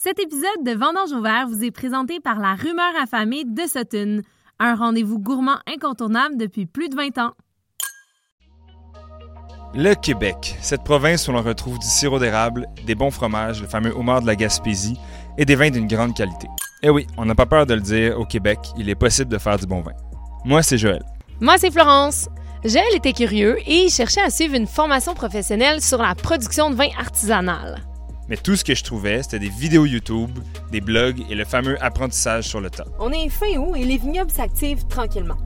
Cet épisode de Vendange ouvert vous est présenté par la rumeur affamée de Sutton, un rendez-vous gourmand incontournable depuis plus de 20 ans. Le Québec, cette province où l'on retrouve du sirop d'érable, des bons fromages, le fameux homard de la Gaspésie et des vins d'une grande qualité. Eh oui, on n'a pas peur de le dire, au Québec, il est possible de faire du bon vin. Moi, c'est Joël. Moi, c'est Florence. Joël était curieux et cherchait à suivre une formation professionnelle sur la production de vin artisanal. Mais tout ce que je trouvais, c'était des vidéos YouTube, des blogs et le fameux apprentissage sur le tas. On est fin août et les vignobles s'activent tranquillement.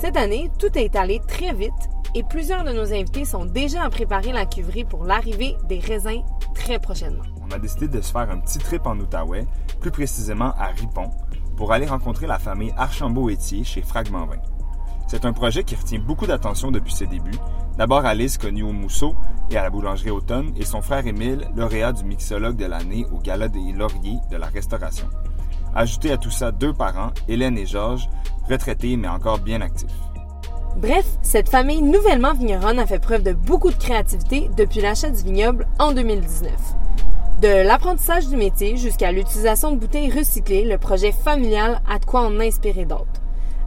Cette année, tout est allé très vite et plusieurs de nos invités sont déjà à préparer la cuverie pour l'arrivée des raisins très prochainement. On a décidé de se faire un petit trip en Outaouais, plus précisément à Ripon, pour aller rencontrer la famille Archambault-Étier chez Fragment Vin. C'est un projet qui retient beaucoup d'attention depuis ses débuts. D'abord Alice, connue au Mousseau et à la boulangerie Automne, et son frère Émile, lauréat du mixologue de l'année au Gala des Lauriers de la Restauration. Ajoutez à tout ça deux parents, Hélène et Georges, retraités mais encore bien actifs. Bref, cette famille nouvellement vigneronne a fait preuve de beaucoup de créativité depuis l'achat du vignoble en 2019. De l'apprentissage du métier jusqu'à l'utilisation de bouteilles recyclées, le projet familial a de quoi en inspirer d'autres.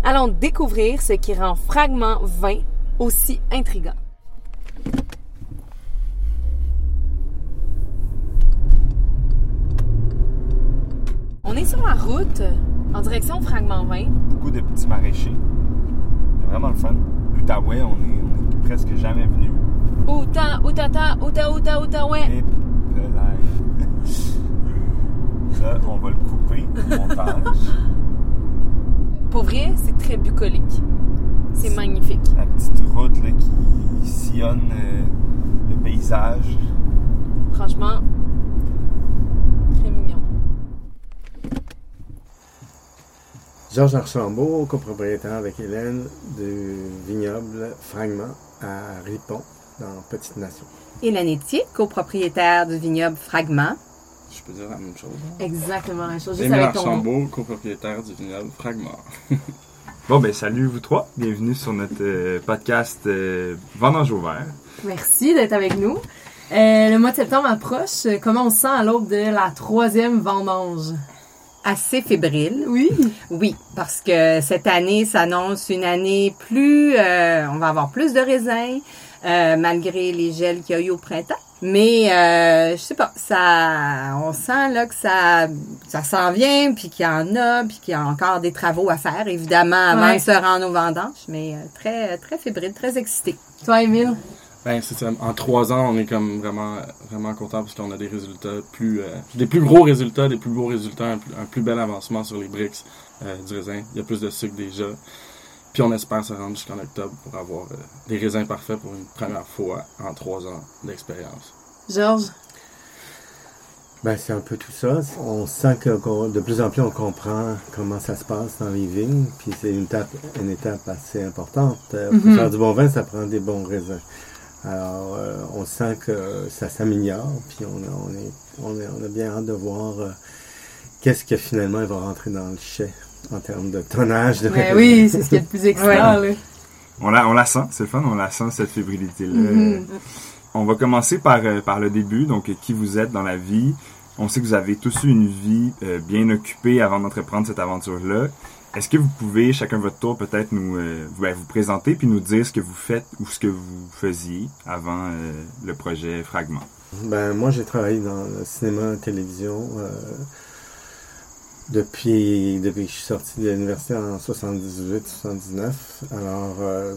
Allons découvrir ce qui rend Fragment 20 aussi intrigant. On est sur la route en direction Fragment 20. Beaucoup de petits maraîchers. C'est vraiment le fun. L'Outaouais, on est, on est presque jamais venu. Outa, Outata, Outa, Outa, Outaouais. Et Ça, on va le couper au montage. Pour vrai, c'est très bucolique. C'est magnifique. La petite route là, qui sillonne euh, le paysage. Franchement, très mignon. Georges Archambault, copropriétaire avec Hélène du vignoble Fragment à Ripon, dans Petite Nation. Hélène Etier, copropriétaire du vignoble Fragment. Je peux dire la même chose. hein? Exactement la même chose. Juste Émile avec ton nom. Archambault, copropriétaire du vignoble Fragment. Bon, ben salut vous trois. Bienvenue sur notre euh, podcast euh, Vendange ouvert. Merci d'être avec nous. Euh, le mois de septembre approche. Comment on se sent à l'aube de la troisième vendange? Assez fébrile. Oui. Oui, parce que cette année s'annonce une année plus... euh, on va avoir plus de raisins, euh, malgré les gels qu'il y a eu au printemps. Mais euh, je sais pas, ça, on sent là que ça, ça s'en vient, puis qu'il y en a, puis qu'il y a encore des travaux à faire, évidemment, avant Ouais. de se rendre aux vendanges. Mais euh, très, très fébrile, très excité. Toi, Émile? Ben, c'est ça. En trois ans, on est comme vraiment, vraiment content parce qu'on a des résultats plus, euh, des plus gros résultats, des plus beaux résultats, un plus, un plus bel avancement sur les bricks euh, du raisin. Il y a plus de sucre déjà. Puis on espère se rendre jusqu'en octobre pour avoir euh, des raisins parfaits pour une première fois en trois ans d'expérience. Georges? Ben, c'est un peu tout ça. On sent que de plus en plus on comprend comment ça se passe dans les vignes, puis c'est une étape, une étape assez importante. Euh, Pour Mhm. faire du bon vin, ça prend des bons raisins. Alors, euh, on sent que ça s'améliore, puis on est, on, est- on a bien hâte de voir euh, qu'est-ce que finalement il va rentrer dans le chai en termes de tonnage. De Ben oui, c'est ce qui est le plus extra. On la, on la sent, c'est le fun, on la sent cette fébrilité-là. Mhm. On va commencer par, euh, par le début, donc qui vous êtes dans la vie. On sait que vous avez tous eu une vie euh, bien occupée avant d'entreprendre cette aventure-là. Est-ce que vous pouvez, chacun votre tour, peut-être nous euh, vous, ben, vous présenter puis nous dire ce que vous faites ou ce que vous faisiez avant euh, le projet Fragment? Ben, moi, j'ai travaillé dans le cinéma, la télévision euh, depuis, depuis que je suis sorti de l'université en 78-79. Alors, euh,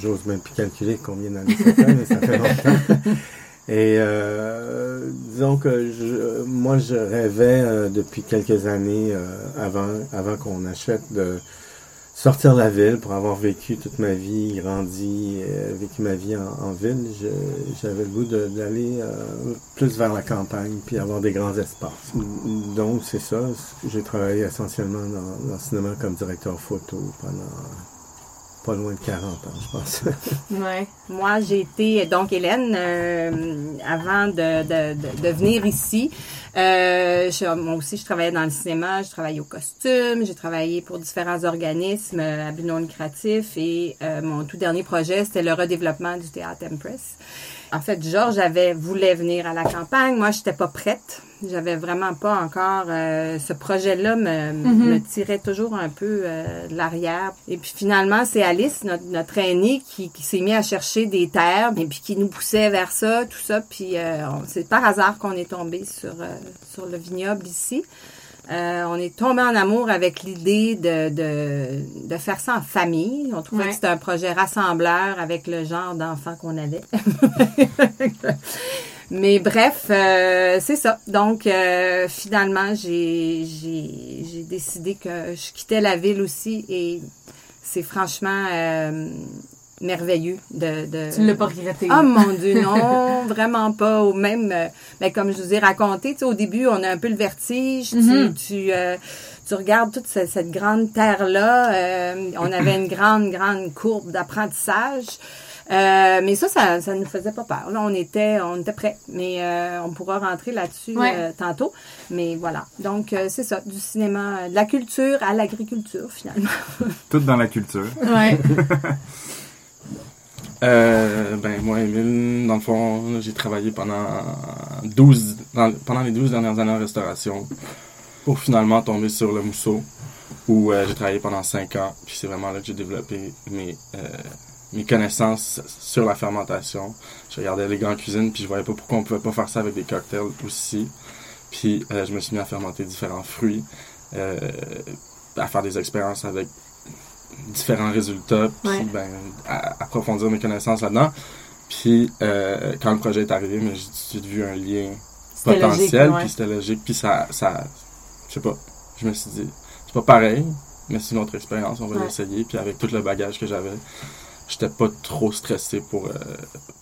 j'ose même plus calculer combien d'années ça fait, mais ça fait longtemps. Et euh, disons que je, moi, je rêvais euh, depuis quelques années, euh, avant, avant qu'on achète, de sortir de la ville pour avoir vécu toute ma vie, grandi, euh, vécu ma vie en, ville. J'avais le goût d'aller euh, plus vers la campagne puis avoir des grands espaces. Donc, c'est ça. J'ai travaillé essentiellement dans, dans le cinéma comme directeur photo pendant pas loin de 40 ans, je pense. Ouais. Moi, j'ai été, donc Hélène, euh, avant de, de, de, de venir ici, Euh, je- moi aussi, je travaillais dans le cinéma, je travaillais au costume, j'ai travaillé pour différents organismes euh, à but non lucratif et euh, mon tout dernier projet, c'était le redéveloppement du théâtre Empress. En fait, Georges avait voulait venir à la campagne. Moi, j'étais pas prête. J'avais vraiment pas encore euh, ce projet-là me, me tirait toujours un peu euh, de l'arrière. Et puis finalement, c'est Alice, notre, notre aînée, qui, qui s'est mis à chercher des terres et puis qui nous poussait vers ça, tout ça. Puis euh, c'est par hasard qu'on est tombé sur euh, sur le vignoble ici. Euh, on est tombé en amour avec l'idée de, de, de faire ça en famille. On trouvait Ouais. que c'était un projet rassembleur avec le genre d'enfants qu'on avait. Mais bref, euh, c'est ça. Donc, euh, finalement, j'ai, j'ai, j'ai décidé que je quittais la ville aussi et c'est franchement euh, merveilleux de... de... Tu l'as pas regretté. Ah mon Dieu, non, vraiment pas. Au même, euh, ben, comme je vous ai raconté, tu sais, au début, on a un peu le vertige. tu- Mhm. Tu, euh, tu regardes toute ce- cette, grande terre-là. euh, on avait une grande, grande courbe d'apprentissage. Euh, mais ça, ça, ça nous faisait pas peur. Là, on était, on était prêts. Mais euh, on pourra rentrer là-dessus Ouais. euh, tantôt. Mais voilà. Donc, euh, c'est ça, du cinéma, de la culture à l'agriculture, finalement. Tout dans la culture. Ouais. Euh, ben, moi, Emile, dans le fond, j'ai travaillé pendant 12, dans- pendant les 12 dernières années en restauration pour finalement tomber sur le mousseau où euh, j'ai travaillé pendant 5 ans. Puis c'est vraiment là que j'ai développé mes, euh, mes connaissances sur la fermentation. Je regardais les gars en cuisine puis je voyais pas pourquoi on pouvait pas faire ça avec des cocktails aussi. Puis euh, je me suis mis à fermenter différents fruits, à faire des expériences avec différents résultats, puis Ouais. ben, à- approfondir mes connaissances là-dedans. Puis euh, quand le projet est arrivé, mais j'ai j'ai vu un lien potentiel, logique, puis c'était logique, puis ça, ça, je sais pas, je me suis dit, c'est pas pareil, mais c'est une autre expérience, on va Ouais. l'essayer, puis avec tout le bagage que j'avais, j'étais pas trop stressé pour... euh,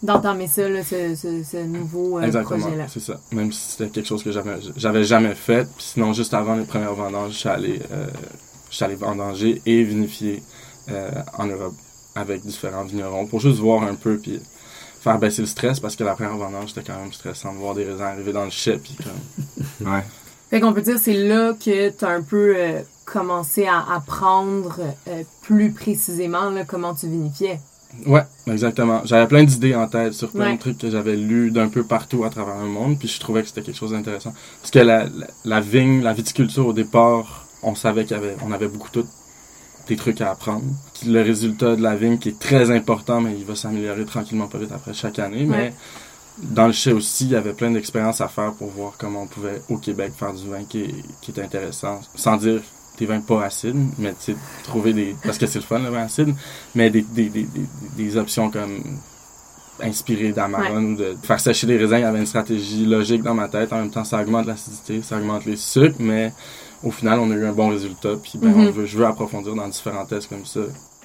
D'entamer ça, là, ce, ce, ce nouveau euh, exactement, c'est ça. Même si c'était quelque chose que j'avais, j'avais jamais fait, puis sinon, juste avant les premières vendanges, je suis allé, je suis allé vendanger et vinifier euh, en Europe avec différents vignerons pour juste voir un peu, puis faire baisser le stress, parce que la première vendange, c'était quand même stressant de voir des raisins arriver dans le chai, puis comme... Ouais. Fait qu'on peut dire c'est là que tu as un peu euh, commencé à apprendre euh, plus précisément là, comment tu vinifiais. Ouais, exactement. J'avais plein d'idées en tête sur plein Ouais. de trucs que j'avais lus d'un peu partout à travers le monde, puis je trouvais que c'était quelque chose d'intéressant. Parce que la, la, la vigne, la viticulture au départ, on savait y avait, on avait beaucoup tout des trucs à apprendre. Le résultat de la vigne qui est très important, mais il va s'améliorer tranquillement pas vite après chaque année. Mais Ouais. dans le chai aussi, il y avait plein d'expériences à faire pour voir comment on pouvait au Québec faire du vin qui est, qui est intéressant, sans dire des vins pas acides, mais tu sais, trouver des parce que c'est le fun le vin acide, mais des, des, des, des, des options comme inspirées d'Amarone ou de faire sécher les raisins, il y avait une stratégie logique dans ma tête. En même temps, ça augmente l'acidité, ça augmente les sucres, mais au final, on a eu un bon résultat. Puis ben, Mhm. on veut, je veux approfondir dans différents tests comme ça.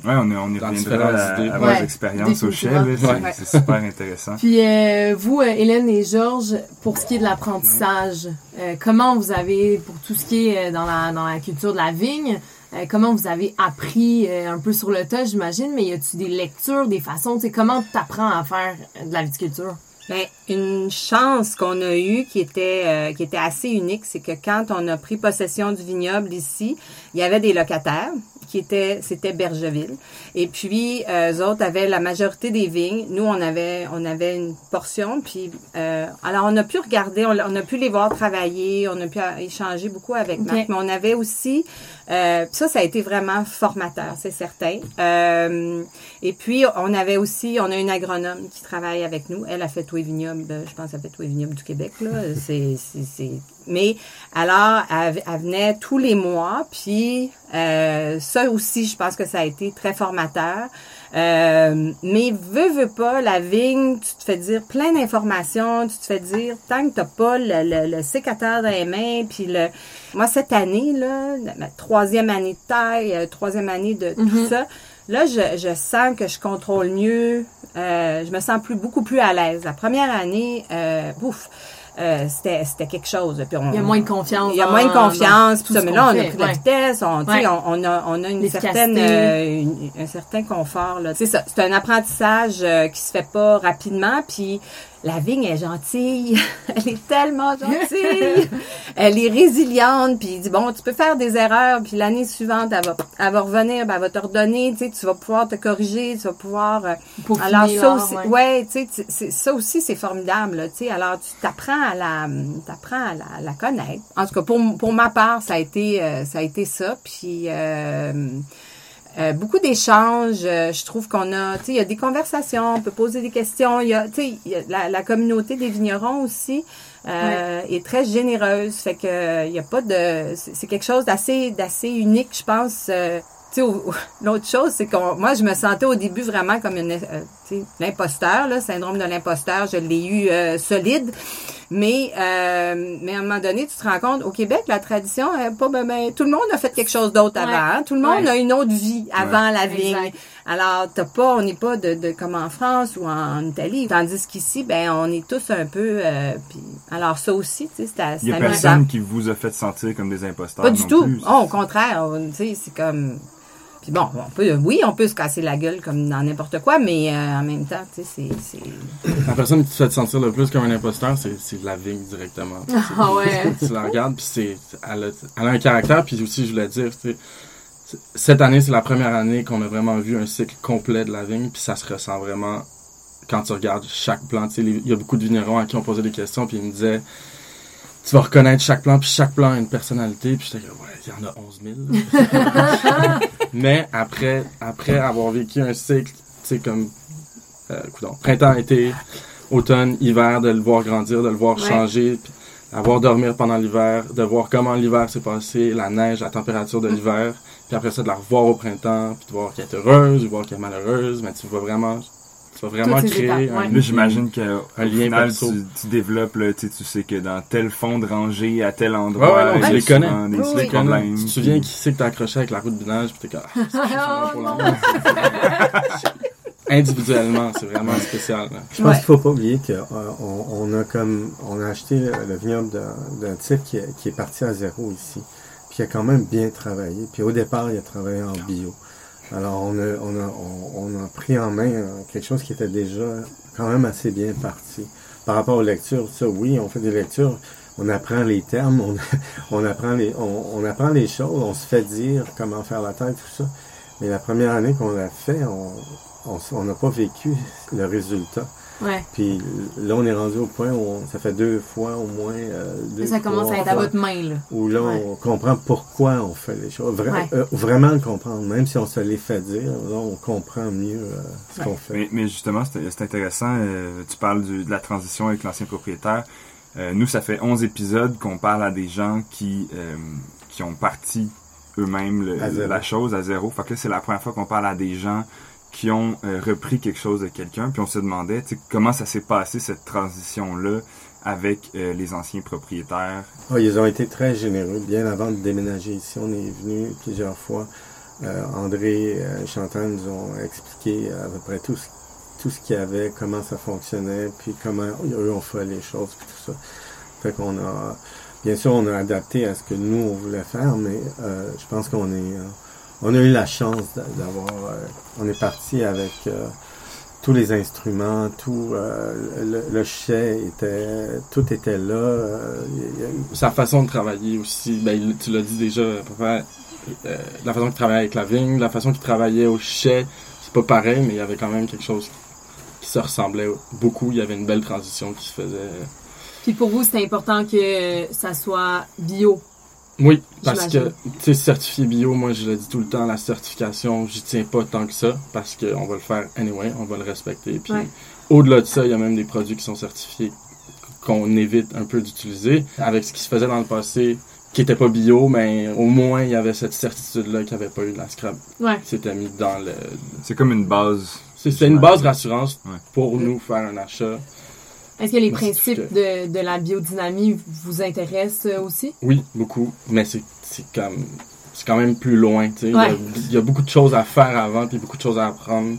Ouais, on, est- on y Dans reviendra différentes à, idées. à vos Ouais, expériences au. C'est Ouais. c'est super intéressant. Puis euh, vous, euh, Hélène et Georges, pour ce qui est de l'apprentissage, euh, comment vous avez, pour tout ce qui est euh, dans la, dans la culture de la vigne, euh, comment vous avez appris euh, un peu sur le tas, j'imagine, mais y a-tu des lectures, des façons, tu sais, comment t'apprends à faire de la viticulture? Ben, une chance qu'on a eue qui était euh, qui était assez unique, c'est que quand on a pris possession du vignoble ici, il y avait des locataires qui étaient c'était Bergeville et puis euh, eux autres avaient la majorité des vignes. Nous on avait on avait une portion puis euh, alors on a pu regarder, on, a- on a pu les voir travailler, on a pu échanger beaucoup avec. Marc, mais on avait aussi euh, ça ça a été vraiment formateur, c'est certain. Euh, et puis, on avait aussi, on a une agronome qui travaille avec nous. Elle a fait tous les vignobles, je pense, elle a fait tous les vignobles du Québec, là. C'est, c'est, c'est... Mais, alors, elle, elle venait tous les mois, puis euh, ça aussi, je pense que ça a été très formateur. Euh, mais veux, veux pas, la vigne, tu te fais dire plein d'informations, tu te fais dire, tant que t'as pas le, le, le sécateur dans les mains, puis le... Moi, cette année, là, ma troisième année de taille, euh, troisième année de tout Mhm. ça, Là, je, je sens que je contrôle mieux. euh, je me sens plus beaucoup plus à l'aise. La première année, euh, ouf, euh, c'était c'était quelque chose. Puis on- Il y a moins de confiance. il y a moins de confiance, tout ça. Mais là, on a pris de la vitesse, on, Ouais. on, on a, on a une certaine, euh, une- un certain confort. là. C'est ça, c'est un apprentissage euh, qui se fait pas rapidement. Puis la vigne est gentille, elle est tellement gentille, elle est résiliente. Puis il dit bon, tu peux faire des erreurs, puis l'année suivante, elle va, elle va revenir, ben, elle va te redonner. Tu sais, tu vas pouvoir te corriger, tu vas pouvoir. euh, Pour alors finir ça aussi, ouais. ouais, tu sais, c'est- ça aussi c'est formidable, là, tu sais. Alors tu t'apprends à la, t'apprends à la, à la connaître. En tout cas pour pour ma part, ça a été euh, ça a été ça. Puis euh, euh, beaucoup d'échanges. euh, je trouve qu'on a, tu sais, il y a des conversations, on peut poser des questions. Il y a, tu sais, la, la communauté des vignerons aussi euh, est très généreuse. Fait que il y a pas de, c'est quelque chose d'assez d'assez unique, je pense. euh, l'autre chose, c'est que moi, je me sentais au début vraiment comme une, euh, tu sais, l'imposteur, là, syndrome de l'imposteur. Je l'ai eu euh, solide. Mais, euh, mais à un moment donné, tu te rends compte, au Québec, la tradition, elle, est pas, ben, ben, tout le monde a fait quelque chose d'autre Ouais. avant. hein. Tout le monde Ouais. a une autre vie avant la vigne. Exact. Alors, t'as pas, on n'est pas de, de comme en France ou en Italie. Tandis qu'ici, ben, on est tous un peu. euh, puis, alors ça aussi, tu sais, c'est Il y c'est a amusant. personne qui vous a fait sentir comme des imposteurs. Pas du non tout. plus. Oh, au contraire, on- tu sais, c'est comme. Puis bon, on peut, oui, on peut se casser la gueule comme dans n'importe quoi, mais euh, en même temps, tu sais, c'est. La personne qui te fait te sentir le plus comme un imposteur, c'est la vigne directement. Ah ouais. tu la regardes, puis c'est, elle a, elle a un caractère, puis aussi, je voulais dire, tu sais, cette année, c'est la première année qu'on a vraiment vu un cycle complet de la vigne, puis ça se ressent vraiment quand tu regardes chaque plant. Tu sais, les- il y a beaucoup de vignerons à qui on posait des questions, puis ils me disaient, tu vas reconnaître chaque plant, puis chaque plant a une personnalité, puis j'étais ouais, il y en a 11 000. Mais après, après avoir vécu un cycle, tu sais, comme, euh, coudonc, printemps, été, automne, hiver, de le voir grandir, de le voir Ouais. changer, puis avoir dormir pendant l'hiver, de voir comment l'hiver s'est passé, la neige, la température de l'hiver, puis après ça de la revoir au printemps, puis de voir qu'elle est heureuse, ou voir qu'elle est malheureuse, mais tu vas vraiment, tu vas vraiment créer étapes, ouais. un, j'imagine qu'au Un lien final, tu, tu développes, là, tu sais, que dans tel fond de rangée, à tel endroit, Ouais, non, tu les connais. des Oui. Tu connais. problèmes. Tu te souviens qui c'est que t'as accroché avec la roue de binage, puis t'es comme, ah, c'est Oh, pour non. l'amour. Individuellement, c'est vraiment spécial. là. Je pense Ouais. qu'il faut pas oublier qu'on on a comme on a acheté le, le vignoble d'un type qui, est- qui est parti à zéro ici. Puis il a quand même bien travaillé. Puis au départ, il a travaillé en bio. Alors on a, on a, on, a pris en main euh, quelque chose qui était déjà quand même assez bien parti. Par rapport aux lectures, ça oui, on fait des lectures, on apprend les termes, on, apprend les, on, apprend les choses, on se fait dire comment faire la tête, tout ça. Mais la première année qu'on l'a fait, on n'a pas vécu le résultat. Ouais. Puis là, on est rendu au point où on- ça fait deux fois au moins. euh, deux, Ça commence à être à fois, votre main, là. Où là, Ouais. on comprend pourquoi on fait les choses. Vra- Ouais. euh, vraiment le comprendre. Même si on se les fait dire, là, on comprend mieux euh, ce qu'on fait. Mais, mais justement, c'est intéressant. euh, tu parles du- de la transition avec l'ancien propriétaire. Euh, nous, ça fait 11 épisodes qu'on parle à des gens qui, euh, qui ont parti eux-mêmes la chose à zéro. Fait que là, c'est la première fois qu'on parle à des gens qui ont euh, repris quelque chose de quelqu'un. Puis on se demandait comment ça s'est passé, cette transition-là, avec euh, les anciens propriétaires? Ah, ils ont été très généreux. Bien avant de déménager ici, on est venu plusieurs fois. Euh, André et Chantal nous ont expliqué à peu près tout ce, tout ce qu'il y avait, comment ça fonctionnait, puis comment eux ont fait les choses, puis tout ça. Fait qu'on a, bien sûr, on a adapté à ce que nous on voulait faire, mais je pense qu'on est, on a eu la chance d'a- d'avoir, euh, on est parti avec euh, tous les instruments, tout euh, le, le était, tout était là. euh, il y a- Sa façon de travailler aussi, ben, il- tu l'as dit déjà, papa, euh, la façon qu'il travaillait avec la vigne, la façon qu'il travaillait au chai, c'est pas pareil, mais il y avait quand même quelque chose qui se ressemblait beaucoup. Il y avait une belle transition qui se faisait. Puis pour vous, c'est important que ça soit bio. Oui, parce que, tu sais, certifié bio, moi je le dis tout le temps, la certification, j'y tiens pas tant que ça, parce qu'on va le faire anyway, on va le respecter. Puis Ouais. au-delà de ça, il y a même des produits qui sont certifiés qu'on évite un peu d'utiliser. Avec ce qui se faisait dans le passé, qui était pas bio, mais au moins il y avait cette certitude-là qu'il n'y avait pas eu de la scrap Ouais. qui s'était mis dans le... C'est comme une base. C'est c'est une base rassurance Ouais. pour nous faire un achat. Est-ce que les principes de, de la biodynamie vous intéressent euh, aussi? Oui, beaucoup, mais c'est c'est comme c'est quand même plus loin. Il y a- Ouais. Il, y a beaucoup de choses à faire avant, puis beaucoup de choses à apprendre.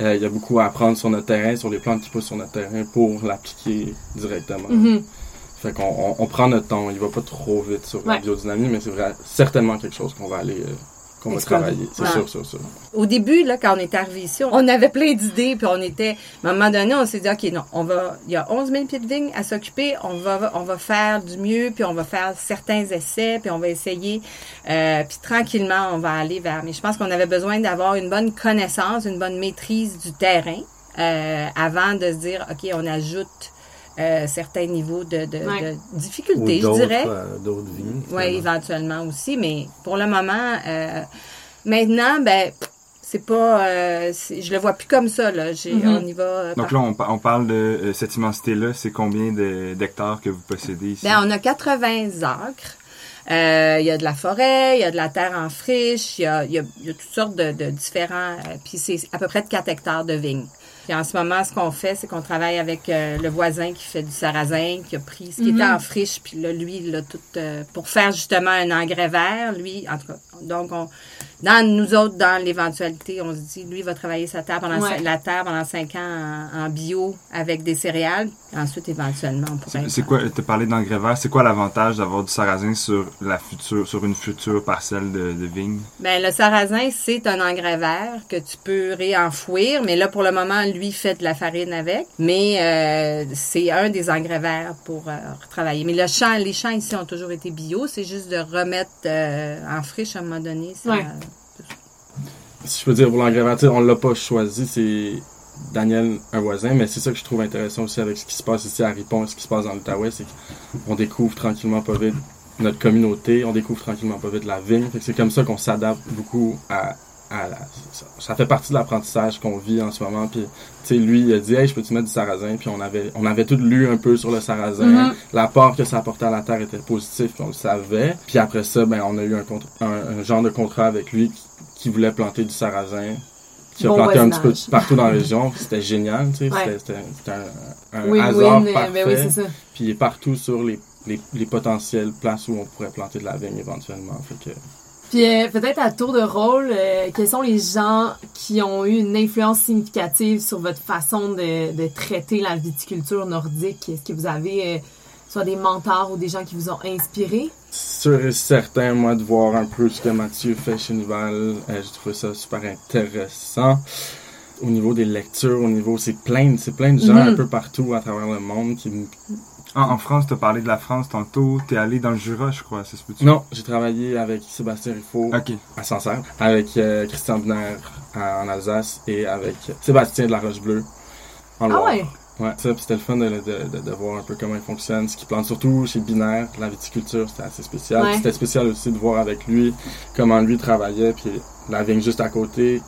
Euh, il y a beaucoup à apprendre sur notre terrain, sur les plantes qui poussent sur notre terrain pour l'appliquer directement. Mhm. Fait qu'on on, on prend notre temps, il va pas trop vite sur la biodynamie, mais c'est vrai, certainement quelque chose qu'on va aller, euh, qu'on va travailler. C'est Ouais. sûr, sûr, sûr. Au début, là, quand on est arrivé ici, on avait plein d'idées, puis on était, à un moment donné, on s'est dit, OK, non, on va, il y a 11 000 pieds de vigne à s'occuper, on va, on va faire du mieux, puis on va faire certains essais, puis on va essayer, euh, puis tranquillement, on va aller vers, mais je pense qu'on avait besoin d'avoir une bonne connaissance, une bonne maîtrise du terrain, euh, avant de se dire, OK, on ajoute euh, certains niveaux de, de, Ouais. de Ou difficulté, je dirais. euh, d'autres vignes. Oui, éventuellement aussi, mais pour le moment, euh, maintenant, ben, c'est pas, euh, je le vois plus comme ça, là. J'ai, Mhm. On y va. euh, Donc là, on, on parle de euh, cette immensité-là. C'est combien d'hectares que vous possédez ici? Ben, on a 80 acres. Euh, Il y a de la forêt, il y a de la terre en friche, il y a, il y a, il y a toutes sortes de, de différents. euh, puis c'est à peu près de 4 hectares de vignes. Puis en ce moment, ce qu'on fait, c'est qu'on travaille avec euh, le voisin qui fait du sarrasin, qui a pris ce qui Mhm. était en friche, puis là, lui, il l'a tout euh, pour faire justement un engrais vert. Lui, en tout cas, donc on, dans nous autres, dans l'éventualité, on se dit, lui, il va travailler sa terre pendant Ouais. la terre pendant 5 ans en, en bio avec des céréales. Ensuite, éventuellement, on pourrait. C'est quoi, tu parlé d'engrais verts, c'est quoi l'avantage d'avoir du sarrasin sur la future, sur une future parcelle de, de vigne? Ben, le sarrasin, c'est un engrais vert que tu peux réenfouir, mais là, pour le moment, lui fait de la farine avec. Mais euh, c'est un des engrais verts pour euh, retravailler. Mais le champ, les champs ici ont toujours été bio. C'est juste de remettre euh, en friche à un moment donné. Ça, Ouais. Si je peux dire pour sais, on l'a pas choisi, c'est Daniel, un voisin, mais c'est ça que je trouve intéressant aussi avec ce qui se passe ici à Ripon, ce qui se passe dans l'Outaouais, c'est qu'on découvre tranquillement pas vite notre communauté, on découvre tranquillement pas vite la vigne. C'est comme ça qu'on s'adapte beaucoup à, à la, ça, ça fait partie de l'apprentissage qu'on vit en ce moment. Puis, tu sais, lui, il a dit, hey, je peux-tu mettre du sarrasin? Puis on avait, on avait tout lu un peu sur le sarrasin. Mhm. L'apport que ça apportait à la terre était positif, puis on le savait. Puis après ça, ben, on a eu un, un, un genre de contrat avec lui qui, qui voulait planter du sarrasin. Qui a Bon planté un petit peu partout dans la région. C'était génial, tu sais. Ouais. C'était- un, un Win-win, hasard parfait. ben oui, c'est ça. Puis il est partout sur les, les, les potentielles places où on pourrait planter de la vigne éventuellement. Fait que, Puis euh, peut-être à tour de rôle, euh, quels sont les gens qui ont eu une influence significative sur votre façon de, de traiter la viticulture nordique? Est-ce que vous avez euh, soit des mentors ou des gens qui vous ont inspiré? sûr et certain, moi, de voir un peu ce que Mathieu fait chez Nival, j'ai trouvé ça super intéressant. Au niveau des lectures, au niveau, c'est plein, c'est plein de gens Mhm. un peu partout à travers le monde qui me- En, France, tu as parlé de la France tantôt. Tu es allé dans le Jura, je crois. Ça se peut-tu? Non, j'ai travaillé avec Sébastien Riffaut Ok. à Sancerre, avec euh, Christian Bner à- en Alsace et avec Sébastien de la Roche-Bleue en Ah Loire. ouais? Ouais, puis c'était le fun de, de, de, de voir un peu comment il fonctionne, ce qu'il plante, surtout chez Binaire, la viticulture, c'était assez spécial. Ouais. C'était spécial aussi de voir avec lui comment lui travaillait, puis la vigne juste à côté,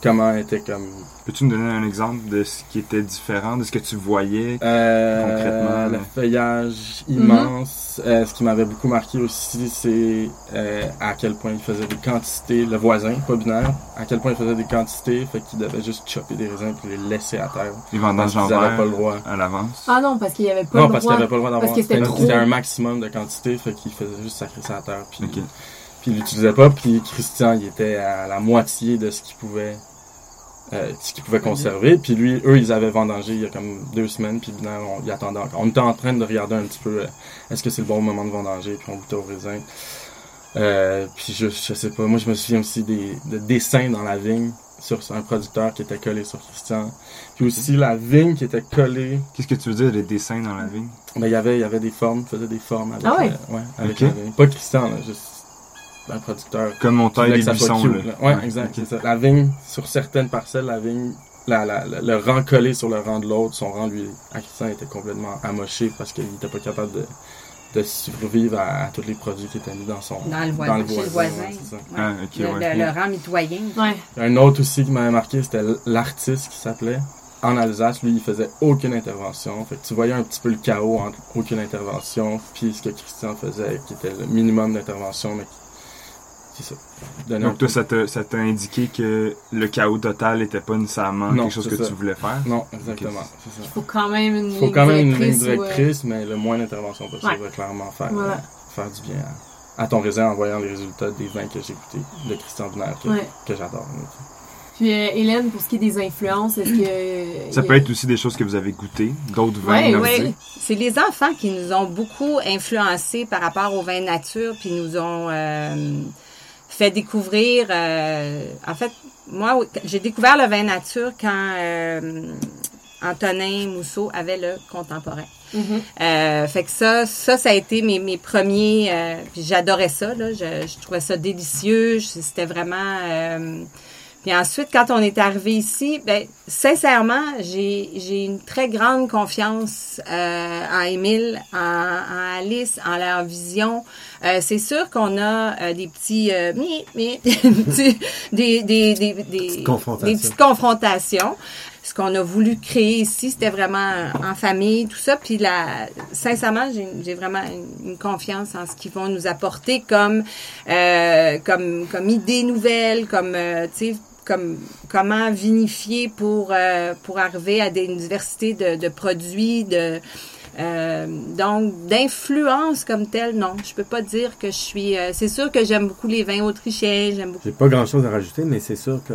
comment elle était comme... Peux-tu me donner un exemple de ce qui était différent, de ce que tu voyais? Euh, Concrètement, le feuillage immense. Euh, ce qui m'avait beaucoup marqué aussi, c'est euh, à quel point il faisait des quantités, le voisin, pas binaire, à quel point il faisait des quantités, fait qu'il devait juste chopper des raisins puis les laisser à terre. Qu'ils avaient verre pas le droit. à l'avance? Ah non, parce qu'il n'y avait pas Non, le parce qu'il droit. n'y avait pas le droit d'avoir. parce que c'était un maximum de quantité, fait qu'il faisait juste sacrer ça à terre. Puis, Ok. puis il l'utilisait pas. Puis Christian, il était à la moitié de ce qu'il pouvait, euh, ce qu'il pouvait conserver. Puis lui, eux, ils avaient vendangé il y a comme deux semaines. Puis Binaire, on y attendait encore. On était en train de regarder un petit peu, euh, est-ce que c'est le bon moment de vendanger. Puis on goûtait au raisin. Euh, puis je, je sais pas. Moi, je me souviens aussi des de dessins dans la vigne sur un producteur qui était collé sur Christian. Puis aussi la vigne qui était collée Qu'est-ce que tu veux dire des dessins dans la vigne? ben, il y avait, il y avait des formes, il faisait des formes avec, Ah ouais? euh, ouais, avec Ok. la vigne. Pas Christian, là, juste un producteur. Comme on taille soit buissons, cute, là. là. Ouais, exact, c'est ça. La vigne, sur certaines parcelles, la vigne, la, la, la- le rang collé sur le rang de l'autre, son rang, lui, à Christian, était complètement amoché parce qu'il était pas capable de, de survivre à, à tous les produits qui étaient mis dans son, Dans le voisin, chez le voisin. ouais, c'est ça. Ouais. Ah, ok, le, ouais. le- le rang mitoyen. Ouais. Un autre aussi qui m'avait marqué, c'était l'artiste qui s'appelait. En Alsace, lui, il faisait aucune intervention. Fait que tu voyais un petit peu le chaos entre aucune intervention, puis ce que Christian faisait, qui était le minimum d'intervention, mais qui- c'est ça. Donc toi, ça t'a ça t'a indiqué que le chaos total n'était pas nécessairement Non, quelque chose que ça. tu voulais faire? Non, exactement, c'est ça. Faut quand même une Il faut ligne quand même une ligne directrice ou, mais le moins d'intervention possible Ouais. va clairement faire, Voilà. euh, faire du bien à, à ton raisin en voyant les résultats des vins que j'ai goûtés de Christian Binaire, que, Ouais. que j'adore. Puis euh, Hélène, pour ce qui est des influences, est-ce que... Ça peut a- être aussi des choses que vous avez goûtées, d'autres vins nordiques. ouais. C'est les enfants qui nous ont beaucoup influencés par rapport au vin nature, puis nous ont euh, fait découvrir. euh, en fait, moi, j'ai découvert le vin nature quand euh, Antonin Mousseau avait le contemporain. Mhm. Euh, fait que ça, ça, ça a été mes, mes premiers. euh, puis j'adorais ça. Là, je, je trouvais ça délicieux. C'était vraiment. euh, puis ensuite, quand on est arrivé ici, ben sincèrement, j'ai j'ai une très grande confiance euh, en Émile, en, en Alice, en leur vision. Euh, c'est sûr qu'on a euh, des petits, euh, mi- mi- des, des, des, des, des, confrontations. des petites confrontations. Ce qu'on a voulu créer ici, c'était vraiment en famille, tout ça. Puis là, sincèrement, j'ai j'ai vraiment une, confiance en ce qu'ils vont nous apporter comme euh, comme comme idées nouvelles, comme euh, tu sais comme comment vinifier pour euh, pour arriver à des une diversité de, de produits de euh, donc d'influence comme telle non je peux pas dire que je suis euh, c'est sûr que j'aime beaucoup les vins autrichiens j'aime beaucoup J'ai pas grand chose à rajouter, mais c'est sûr que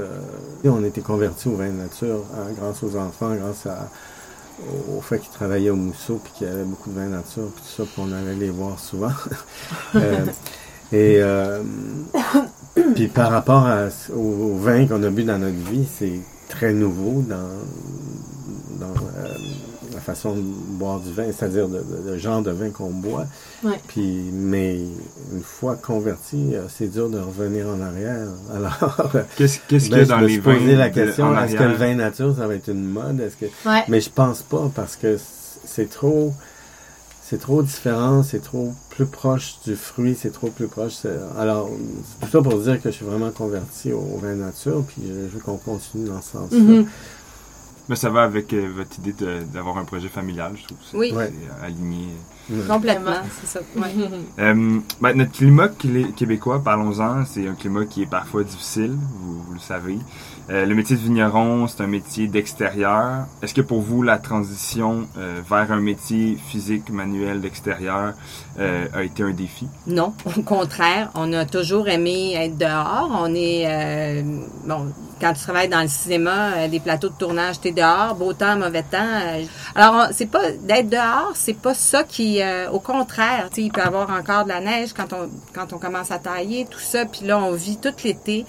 on a été convertis au vin de nature hein, grâce aux enfants, grâce à, au, fait qu'ils travaillaient au mousseau puis qu'il y avait beaucoup de vin nature puis tout ça, puis on allait les voir souvent. Et puis par rapport à- au, au vin qu'on a bu dans notre vie, c'est très nouveau dans, dans euh, la façon de boire du vin, c'est-à-dire le, genre de vin qu'on boit. Ouais. Puis, mais une fois converti, euh, c'est dur de revenir en arrière. Alors, Qu'est-ce qu'est-ce qu'il y ben, a je dans me les suis vins posé la question est-ce que le vin nature ça va être une mode? Est-ce que Ouais. mais je pense pas parce que c'est trop c'est trop différent, c'est trop plus proche du fruit, c'est trop plus proche. Alors, c'est tout ça pour dire que je suis vraiment converti au, au vin nature, puis je, je veux qu'on continue dans ce sens-là. Mhm. Mais ça va avec euh, votre idée d'avoir un projet familial, je trouve. C'est Oui. Ouais. c'est aligné. Complètement c'est ça ouais. Euh, ben, notre climat qué- québécois, parlons-en, c'est un climat qui est parfois difficile, vous, vous le savez. Euh, le métier de vigneron, c'est un métier d'extérieur. Est-ce que pour vous, la transition euh, vers un métier physique, manuel, d'extérieur euh, a été un défi? Non, au contraire, on a toujours aimé être dehors. On est bon quand tu travailles dans le cinéma, des plateaux de tournage, t'es dehors, beau temps, mauvais temps. alors c'est pas d'être dehors, c'est pas ça qui, au contraire, tu il peut y avoir encore de la neige quand on quand on commence à tailler, tout ça, puis là on vit tout l'été.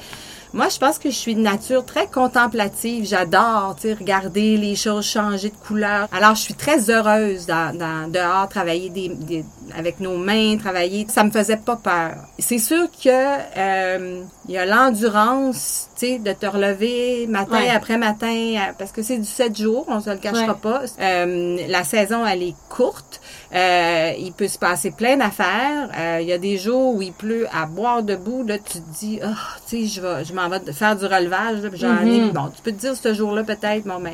Moi, je pense que je suis de nature très contemplative. J'adore, tu regarder les choses changer de couleur. Alors, je suis très heureuse dans, dehors, travailler des- avec nos mains, travailler. Ça me faisait pas peur. C'est sûr que euh, il y a l'endurance, tu sais, de te relever matin Ouais. après matin, euh, parce que c'est du 7 jours, on se le cachera Ouais. pas. Euh, la saison, elle est courte. Euh, il peut se passer plein d'affaires. Euh, il y a des jours où il pleut à boire debout. Là, tu te dis, ah, tu sais, je vais, je m'en vais faire du relevage. Là, j'en ai. Mhm. Bon, tu peux te dire ce jour-là peut-être, bon ben,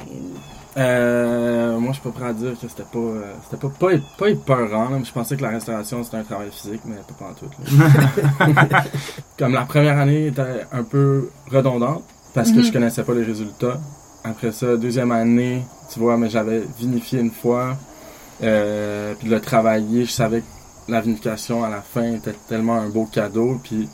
Euh, moi, je suis pas prêt à dire que c'était pas, euh, c'était pas, pas, pas épeurant. là. Je pensais que la restauration, c'était un travail physique, mais pas en tout. là. Comme la première année était un peu redondante, parce que Mhm. je connaissais pas les résultats. Après ça, deuxième année, tu vois, mais j'avais vinifié une fois, euh, puis de le travailler, je savais que la vinification à la fin était tellement un beau cadeau, puis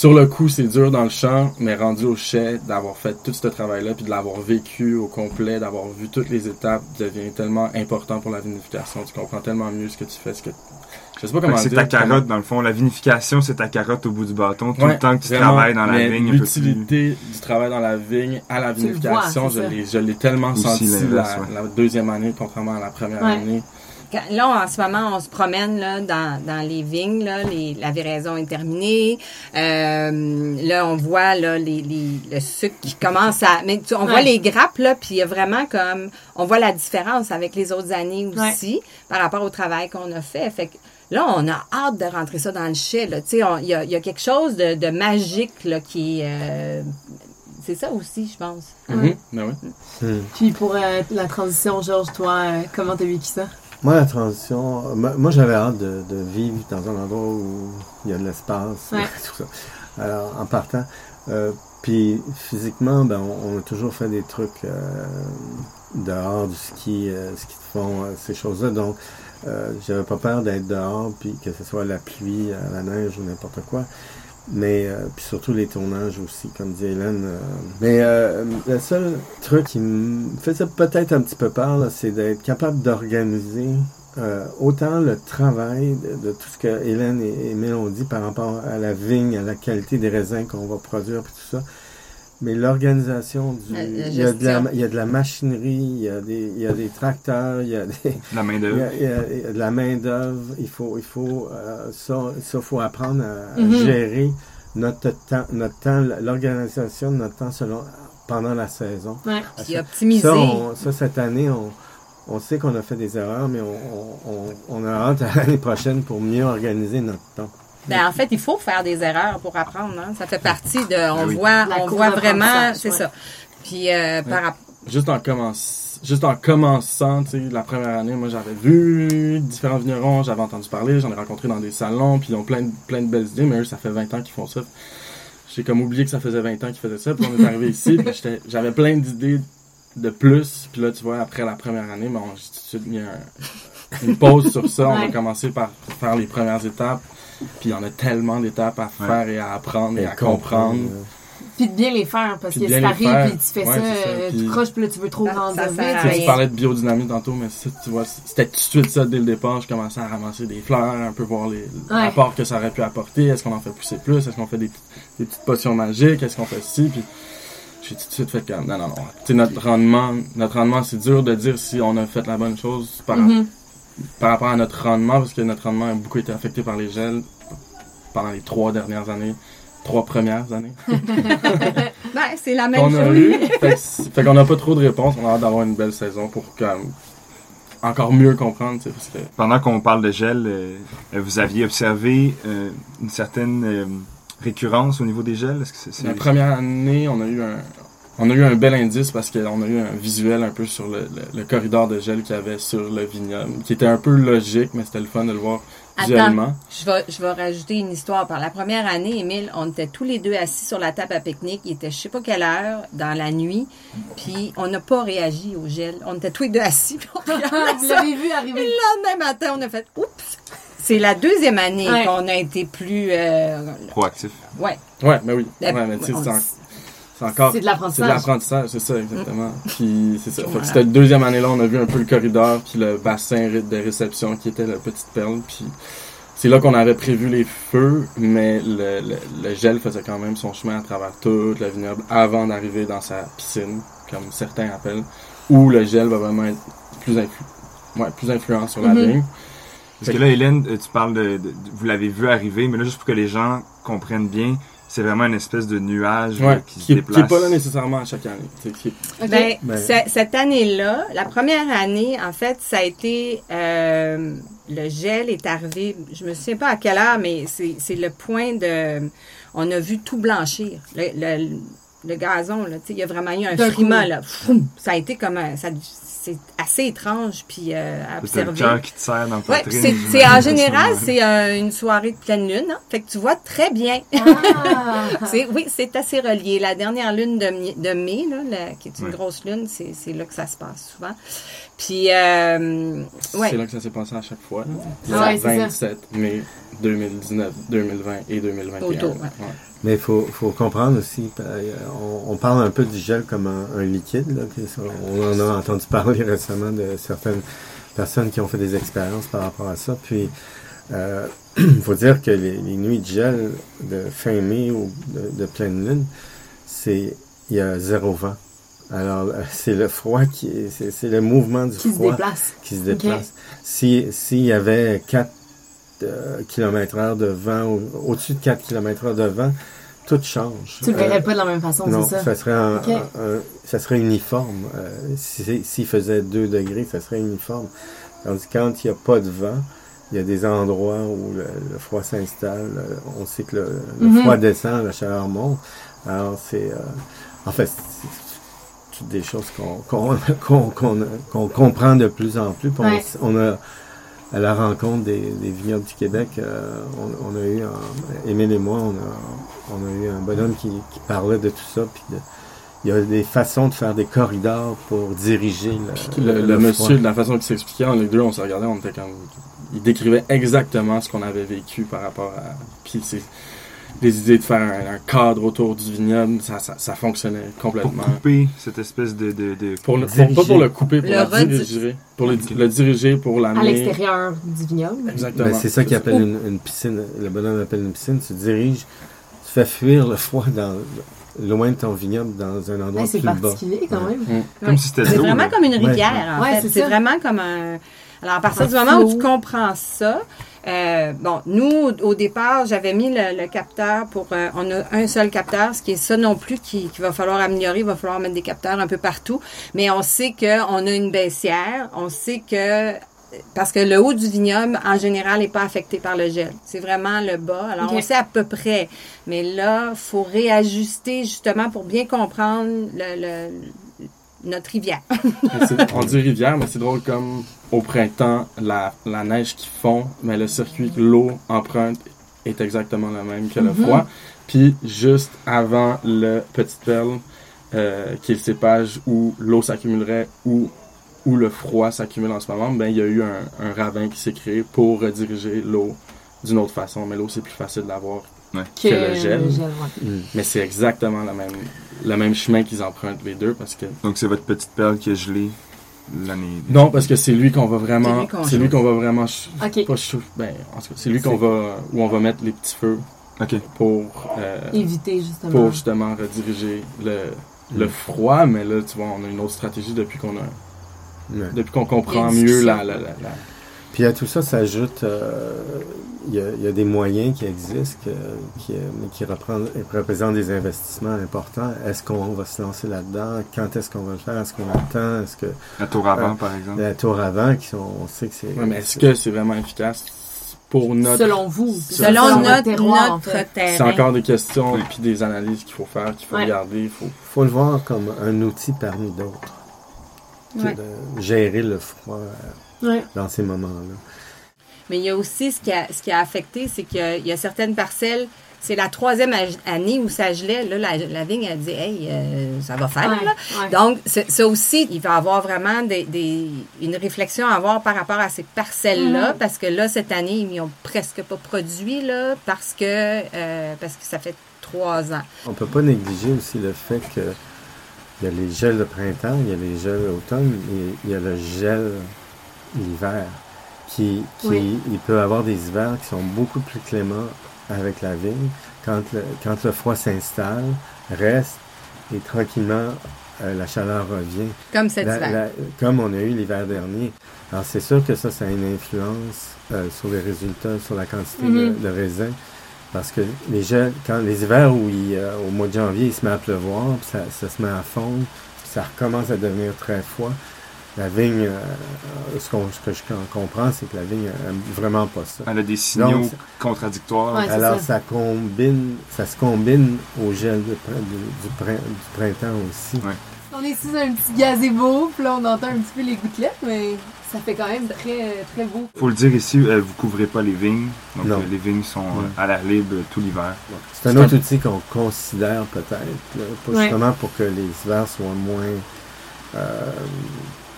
sur le coup, c'est dur dans le champ, mais rendu au chai, d'avoir fait tout ce travail-là, puis de l'avoir vécu au complet, d'avoir vu toutes les étapes, devient tellement important pour la vinification. Tu comprends tellement mieux ce que tu fais, ce que... Je sais pas Fait comment que C'est ta carotte, dans le fond. La vinification, c'est ta carotte au bout du bâton. Tout Ouais, le temps que tu vraiment, travailles dans la mais vigne, plus. L'utilité du travail dans la vigne à la vinification, vois, je l'ai, je l'ai tellement Aussi senti la, ouais. la deuxième année, contrairement à la première Ouais. année. Là, en ce moment, on se promène là, dans, dans les vignes. Là, les, la véraison est terminée. Euh, là, on voit là, les, les, le sucre qui commence à... Mais tu- on voit les grappes, là, puis il y a vraiment comme... On voit la différence avec les autres années aussi par rapport au travail qu'on a fait. Fait que là, on a hâte de rentrer ça dans le chai. là. Tu sais, on- Il y a, il y a quelque chose de, de magique là, qui... euh, c'est ça aussi, je pense. Oui. Hmm. Puis pour euh, la transition, Georges, toi, euh, comment t'as vécu ça? Moi, la transition, moi, moi, j'avais hâte de, de vivre dans un endroit où il y a de l'espace, Ouais. tout ça. Alors, en partant, euh, puis physiquement, ben, on, on a toujours fait des trucs euh, dehors, du ski, euh, ski de fond, euh, ces choses-là. Donc, euh, j'avais pas peur d'être dehors, puis que ce soit la pluie, euh, la neige ou n'importe quoi. Mais euh, puis surtout les tournages aussi, comme dit Hélène. euh. mais euh, le seul truc qui me faisait peut-être un petit peu peur, c'est d'être capable d'organiser euh, autant le travail de, tout ce que Hélène et Émile ont dit par rapport à la vigne, à la qualité des raisins qu'on va produire, puis tout ça. Mais l'organisation du, La- la il y a de la, il y a de la machinerie, il y a des, il y a des tracteurs, il y a des, La il il y a- de la main d'œuvre. Il faut, il faut euh, ça, ça faut apprendre à, à Mhm. gérer notre temps, notre temps, l'organisation de notre temps selon pendant la saison. Ouais. Puis optimiser. Ça, on- ça cette année, on, on sait qu'on a fait des erreurs, mais on, on, on, on a hâte à l'année prochaine pour mieux organiser notre temps. Ben, en fait, il faut faire des erreurs pour apprendre. Hein. Ça fait partie de. On oui. voit, La on voit vraiment. C'est ouais. ça. Puis euh, par rapport. juste en commençant, juste en commençant, tu sais, la première année, moi j'avais vu différents vignerons, j'avais entendu parler, j'en ai rencontré dans des salons, puis ils ont plein de, plein de belles idées, mais eux, ça fait 20 ans qu'ils font ça. J'ai comme oublié que ça faisait 20 ans qu'ils faisaient ça, puis on est arrivé ici, puis j'étais- j'avais plein d'idées de plus, puis là, tu vois, après la première année, ben, on- j'ai tout de suite mis un- une pause sur ça, on va Ouais. commencer par faire les premières étapes, puis il y en a tellement d'étapes à Ouais. faire et à apprendre et, à comprendre. Puis de bien les faire, parce Puis que si t'arrives puis tu fais Ouais, ça, euh, tu croches, puis là, tu veux trop grandir ça vite. Tu parlais de biodynamie tantôt, mais ça, tu vois, c'était tout de suite ça dès le départ. Je commençais à ramasser des fleurs, un peu voir les Ouais. apports que ça aurait pu apporter. Est-ce qu'on en fait pousser plus? Est-ce qu'on fait des, des petites potions magiques? Est-ce qu'on fait ci? Puis j'ai tout de suite fait comme, non, non, non. Tu sais, notre rendement, notre rendement, c'est dur de dire si on a fait la bonne chose par, Mhm. Par rapport à notre rendement, parce que notre rendement a beaucoup été affecté par les gels pendant les trois dernières années, trois premières années. Ben, c'est la même chose. eu. Fait, que- fait qu'on n'a pas trop de réponses. On a hâte d'avoir une belle saison pour comme, encore mieux comprendre. Parce que Pendant qu'on parle de gel, euh, vous aviez observé euh, une certaine euh, récurrence au niveau des gels? Est-ce que c'est, c'est- la première année, on a eu un, on a eu un bel indice parce qu'on a eu un visuel un peu sur le, le- le corridor de gel qu'il y avait sur le vignoble, qui était un peu logique, mais c'était le fun de le voir visuellement. Je vais, je vais rajouter une histoire. Par la première année, Émile, on était tous les deux assis sur la table à pique-nique. Il était je sais pas quelle heure, dans la nuit. Puis on n'a pas réagi au gel. On était tous les deux assis. Puis on regardait Vous l'avez vu Puis arriver. le lendemain matin, on a fait « Oups! » C'est la deuxième année Ouais. qu'on a été plus... euh, proactif? ouais. Ouais, mais oui. La- Ouais, mais tu sais, on- c'est, en- c'est encore. C'est de l'apprentissage. C'est de l'apprentissage, c'est ça, exactement. Puis c'est ça. Fait que c'était la deuxième année là, on a vu un peu le corridor, puis le bassin de réception qui était la petite perle, puis c'est là qu'on avait prévu les feux, mais le, le, le gel faisait quand même son chemin à travers toute la vignoble avant d'arriver dans sa piscine, comme certains appellent, où le gel va vraiment être plus, influ- ouais, plus influent sur la Mhm. vigne. Parce que là, Hélène, euh, tu parles de, de- de- vous l'avez vu arriver, mais là, juste pour que les gens comprennent bien, c'est vraiment une espèce de nuage Ouais, qui, qui, se est, déplace. qui est pas là nécessairement à chaque année. qui. Ben, Ben- ce- cette année-là, la première année, en fait, ça a été euh, le gel est arrivé. Je me souviens pas à quelle heure, mais c'est c'est le point de. On a vu tout blanchir. Le, le, le gazon, là, tu sais, il y a vraiment eu un coup. là. Froum! Ça a été comme un, ça, c'est assez étrange puis euh, à C'est le observer. cœur qui te serre dans Ouais, poitrine. c'est c'est- en général, c'est euh, une soirée de pleine lune. Hein? Fait que tu vois très bien. Ah. C'est- oui, c'est assez relié. La dernière lune de, mai, là, la- qui est une grosse lune, c'est c'est là que ça se passe souvent. Puis, euh, ouais. C'est là que ça s'est passé à chaque fois. là. Ah ouais, c'est ça. 27 mai 2019, 2020 et 2021. Autour, ouais. Ouais. Mais il faut, faut comprendre aussi, euh, on, on parle un peu du gel comme un, un liquide. Là, on en a entendu parler récemment de certaines personnes qui ont fait des expériences par rapport à ça. Puis, euh, il faut dire que les, les nuits de gel de fin mai ou de, de pleine lune, c'est il y a zéro vent. Alors, euh, c'est le froid qui est, c'est, c'est le mouvement du Qui se froid déplace. qui se déplace. Si s'il y avait 4 km heure de vent, au-dessus de 4 km heure de vent, tout change. Tu le Euh, verrais pas de la même façon, c'est ça? ça serait un- Ok. un- un- ça serait uniforme. Euh, si- S'il faisait 2 degrés, ça serait uniforme. Tandis que quand il n'y a pas de vent, il y a des endroits où le, le froid s'installe. euh, On sait que le, le Mhm. froid descend, la chaleur monte. Alors, c'est... euh, en fait, des choses qu'on qu'on qu'on- qu'on- qu'on comprend de plus en plus. On- Ouais. on, a, à la rencontre des, des vignobles du Québec, euh, on, on a eu, un- Émile et moi, on a, on a eu un bonhomme qui, qui parlait de tout ça. Puis de- il y a des façons de faire des corridors pour diriger le, Le, le le monsieur, de la façon qu'il s'expliquait, on les deux, on se regardait, on était comme. Il décrivait exactement ce qu'on avait vécu par rapport à. Puis c'est. Des idées de faire un, un cadre autour du vignoble, ça, ça, ça fonctionnait Pour complètement. couper cette espèce de... de, de- Pour le, pour- pas pour le couper, pour Le diriger. Pour le, le diriger, pour À l'amener. l'extérieur du vignoble. Exactement. Ben, c'est ça qu'il appelle une, une piscine. Le bonhomme appelle une piscine. Tu diriges, tu fais fuir le froid dans, loin de ton vignoble dans un endroit Ouais, c'est plus bas. particulier quand même. Comme si c'était C'est vraiment là. comme une Ouais. rivière, en Ouais, fait. c'est C'est vraiment comme un... Alors, à partir Un du moment où tu comprends ça, euh, bon, nous, au, départ, j'avais mis le, le capteur pour... euh, on a un seul capteur, ce qui est ça non plus qu'il qu'il va falloir améliorer. Il va falloir mettre des capteurs un peu partout. Mais on sait qu'on a une baissière. On sait que... Parce que le haut du vignoble, en général, n'est pas affecté par le gel. C'est vraiment le bas. Alors, on sait à peu près. Mais là, faut réajuster justement pour bien comprendre le, le- notre rivière. On dit rivière, mais c'est drôle comme au printemps, la, la neige qui fond, mais le circuit que l'eau emprunte est exactement le même que le froid. Puis juste avant le petite perle, euh, qui est le cépage où l'eau s'accumulerait, où, où le froid s'accumule en ce moment, ben il y a eu un, un ravin qui s'est créé pour rediriger l'eau d'une autre façon. Mais l'eau, c'est plus facile d'avoir. Que, le gel. ouais. Mm. Mais c'est exactement le même, le même chemin qu'ils empruntent les deux parce que Donc c'est votre petite perle qui a gelé l'année... Non, parce que c'est lui qu'on va C'est vraiment. lui qu'on C'est lui qu'on va vraiment. ch- Ok. Pas. Ben, en tout cas, c'est lui qu'on va. Où on va mettre les petits feux Ok. pour. euh, Éviter justement. pour justement rediriger le, le froid. Mais là, tu vois, on a une autre stratégie depuis qu'on a. Ouais. Depuis qu'on comprend mieux la. la, la, la- Puis à tout ça s'ajoute, euh, il y, a, il y a des moyens qui existent, que- qui, euh, mais qui reprennent- représentent des investissements importants. Est-ce qu'on va se lancer là-dedans? Quand est-ce qu'on va le faire? Est-ce qu'on attend? Est-ce que La tour avant, Ouais. par exemple. la tour avant, qui sont, on sait que c'est... Ouais, mais est-ce que c'est vraiment efficace pour notre. Selon vous. Selon notre, terroir, en notre fait. terrain. C'est encore des questions Oui. puis des analyses qu'il faut faire, qu'il faut Ouais. regarder. Il faut. faut le voir comme un outil parmi d'autres. Ouais. de gérer le froid euh, Ouais. dans ces moments-là. Mais il y a aussi ce qui a, ce qui a affecté, c'est qu'il y a- il y a certaines parcelles, c'est la troisième année où ça gelait. Là, la, la vigne a dit, hey, euh, ça va faire. Ouais, là. ouais. Donc, ça aussi, il va y avoir vraiment des, des- une réflexion à avoir par rapport à ces parcelles-là, Mhm. parce que là, cette année, ils n'ont presque pas produit, là, parce que, euh, parce que ça fait trois ans. On peut pas négliger aussi le fait que il y a les gels de printemps, il y a les gels d'automne, et il y a le gel l'hiver. Qui, qui Oui. il peut avoir des hivers qui sont beaucoup plus cléments avec la vigne. Quand le, quand le froid s'installe, reste et tranquillement euh, la chaleur revient. Comme cet La- hiver. la- comme on a eu l'hiver dernier. Alors c'est sûr que ça, ça a une influence euh, sur les résultats, sur la quantité Mhm. de, de raisin. Parce que les gels, quand les hivers où il, euh, au mois de janvier, il se met à pleuvoir, puis ça, ça se met à fondre, puis ça recommence à devenir très froid. La vigne, euh, ce, qu'on- ce que je comprends, c'est que la vigne aime vraiment pas ça. Elle a des signaux Donc, contradictoires. Ouais, Alors ça. ça. combine, ça se combine au gel de du, du prin- du printemps aussi. On est sous un petit gazebo, puis là on entend un petit peu les gouttelettes, mais ça fait quand même très, très beau. Faut le dire ici, euh, vous couvrez pas les vignes. Donc Non. euh, les vignes sont euh, Ouais. à l'air libre tout l'hiver. C'est un autre outil qu'on considère peut-être, justement pour que les hivers soient moins, euh,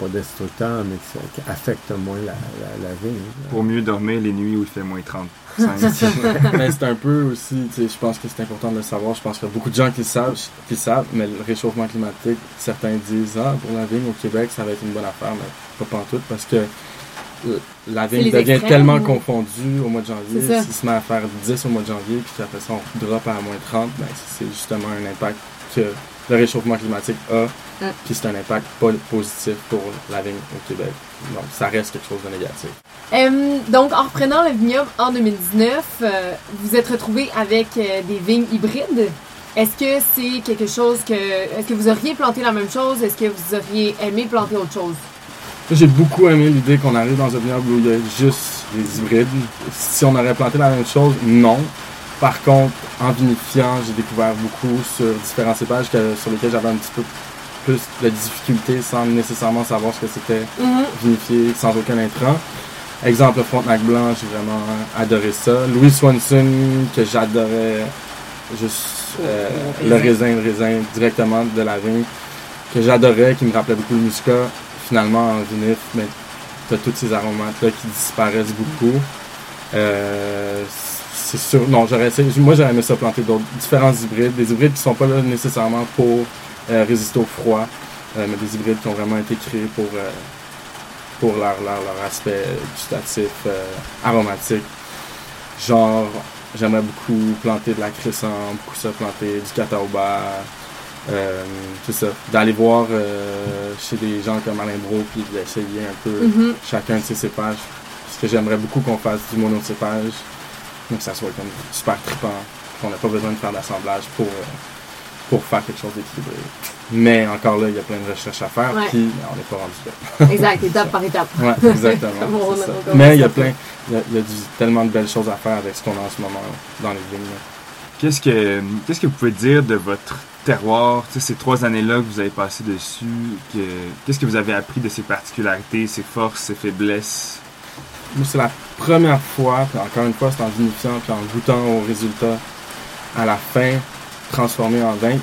pas destructeurs, mais que ça- qui affectent moins la, la, la vigne. Pour mieux dormir les nuits où il fait moins 35. mais c'est un peu aussi, tu sais, je pense que c'est important de le savoir. Je pense qu'il y a beaucoup de gens qui le savent, qui le savent, mais le réchauffement climatique, certains disent, ah, pour la vigne au Québec, ça va être une bonne affaire, mais pas tout parce que la vigne devient extrêmes, tellement ou- confondue au mois de janvier. S'il se met à faire 10 au mois de janvier, puis qu'après ça, on drop à moins 30, ben, c'est justement un impact que le réchauffement climatique a, Mm. puis c'est un impact pas positif pour la vigne au Québec. Donc, ça reste quelque chose de négatif. Euh, donc, en reprenant le vignoble en 2019, euh, vous êtes retrouvé avec euh, des vignes hybrides. Est-ce que c'est quelque chose que... Est-ce que vous auriez planté la même chose? Est-ce que vous auriez aimé planter autre chose? J'ai beaucoup aimé l'idée qu'on arrive dans un vignoble où il y a juste les hybrides. Si on aurait planté la même chose, non. Par contre, en vinifiant, j'ai découvert beaucoup sur différents cépages que- sur lesquels j'avais un petit peu plus de difficulté sans nécessairement savoir ce que c'était vinifié sans aucun intrant. Exemple, le Frontenac Blanc, j'ai vraiment adoré ça. Louis Swanson, que j'adorais juste euh, le raisin. raisin, le raisin directement de la vigne, que j'adorais, qui me rappelait beaucoup le muscat. Finalement, en vinif, mais t'as tous ces aromates-là qui disparaissent beaucoup. Euh, c'est sûr. Non, j'aurais essayé- moi j'aurais aimé ça planter d'autres différents hybrides, des hybrides qui sont pas là nécessairement pour euh, résister au froid, euh, mais des hybrides qui ont vraiment été créés pour euh, pour leur, leur, leur aspect gustatif, aromatique. Genre, j'aimerais beaucoup planter de la crescente, beaucoup ça planter du cataoba. C'est ça, d'aller voir chez des gens comme Alain Bro puis d'essayer un peu Mhm. chacun de ses cépages. Parce que j'aimerais beaucoup qu'on fasse du monocépage, que ça soit comme super trippant, qu'on n'a pas besoin de faire d'assemblage pour, euh, pour faire quelque chose d'équilibré. Mais encore là, il y a plein de recherches à faire, Ouais. puis on n'est pas rendu là. Exact, étape par étape. Ouais, exactement. On- ça. Mais il y a plein, il y a, il y a du- tellement de belles choses à faire avec ce qu'on a en ce moment dans les vignes. Qu'est-ce que, qu'est-ce que vous pouvez dire de votre terroir, ces trois années-là que vous avez passées dessus? Que, qu'est-ce que vous avez appris de ses particularités, ses forces, ses faiblesses? Moi, c'est la première fois, puis encore une fois, c'est en vinifiant, puis en goûtant aux résultats à la fin, transformé en vin,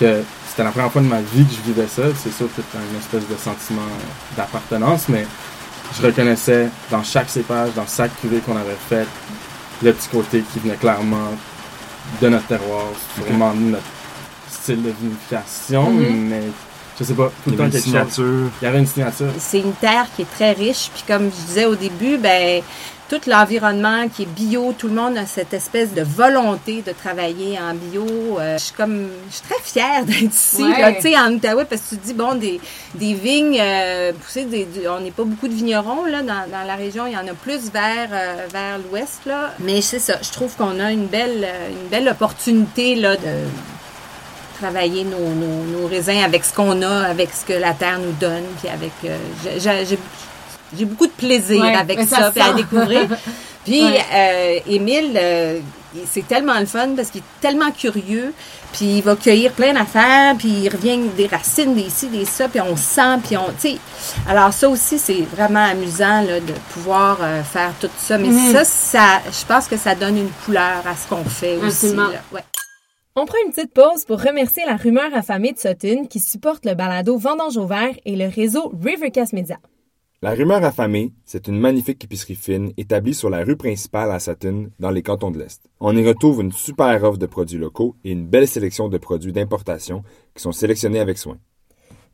que c'était la première fois de ma vie que je vivais ça. C'est sûr que c'était une espèce de sentiment d'appartenance, mais je reconnaissais dans chaque cépage, dans chaque cuvée qu'on avait faite, le petit côté qui venait clairement de notre terroir, c'est Ok. vraiment notre style de vinification, Mhm. mais je sais pas, tout Il le y temps avait une quelque chose. signature. Il y avait une signature. C'est une terre qui est très riche, puis comme je disais au début, ben tout l'environnement qui est bio, tout le monde a cette espèce de volonté de travailler en bio. Euh, je suis comme, je suis très fière d'être ici, Ouais. là, tu sais, en Outaouais, parce que tu te dis bon, des, des vignes euh, poussées, des, du- on n'est pas beaucoup de vignerons là dans, dans la région, il y en a plus vers euh, vers l'ouest là. Mais c'est ça, je trouve qu'on a une belle euh, une belle opportunité là de travailler nos, nos, nos raisins avec ce qu'on a, avec ce que la terre nous donne, puis avec j'ai- j'ai beaucoup de plaisir Ouais, avec ça puis à découvrir. Puis Ouais. euh, Émile, euh, c'est tellement le fun parce qu'il est tellement curieux, puis il va cueillir plein d'affaires, puis il revient avec des racines, des ci, des ça, puis on sent, puis on, tu sais. Alors ça aussi, c'est vraiment amusant là, de pouvoir euh, faire tout ça. Mais Mhm. ça, ça, je pense que ça donne une couleur à ce qu'on fait aussi. Là. Ouais. On prend une petite pause pour remercier la rumeur affamée de Sutton qui supporte le balado Vendange au vert et le réseau Rivercast Media. La rumeur affamée, c'est une magnifique épicerie fine établie sur la rue principale à Sutton, dans les cantons de l'Est. On y retrouve une super offre de produits locaux et une belle sélection de produits d'importation qui sont sélectionnés avec soin.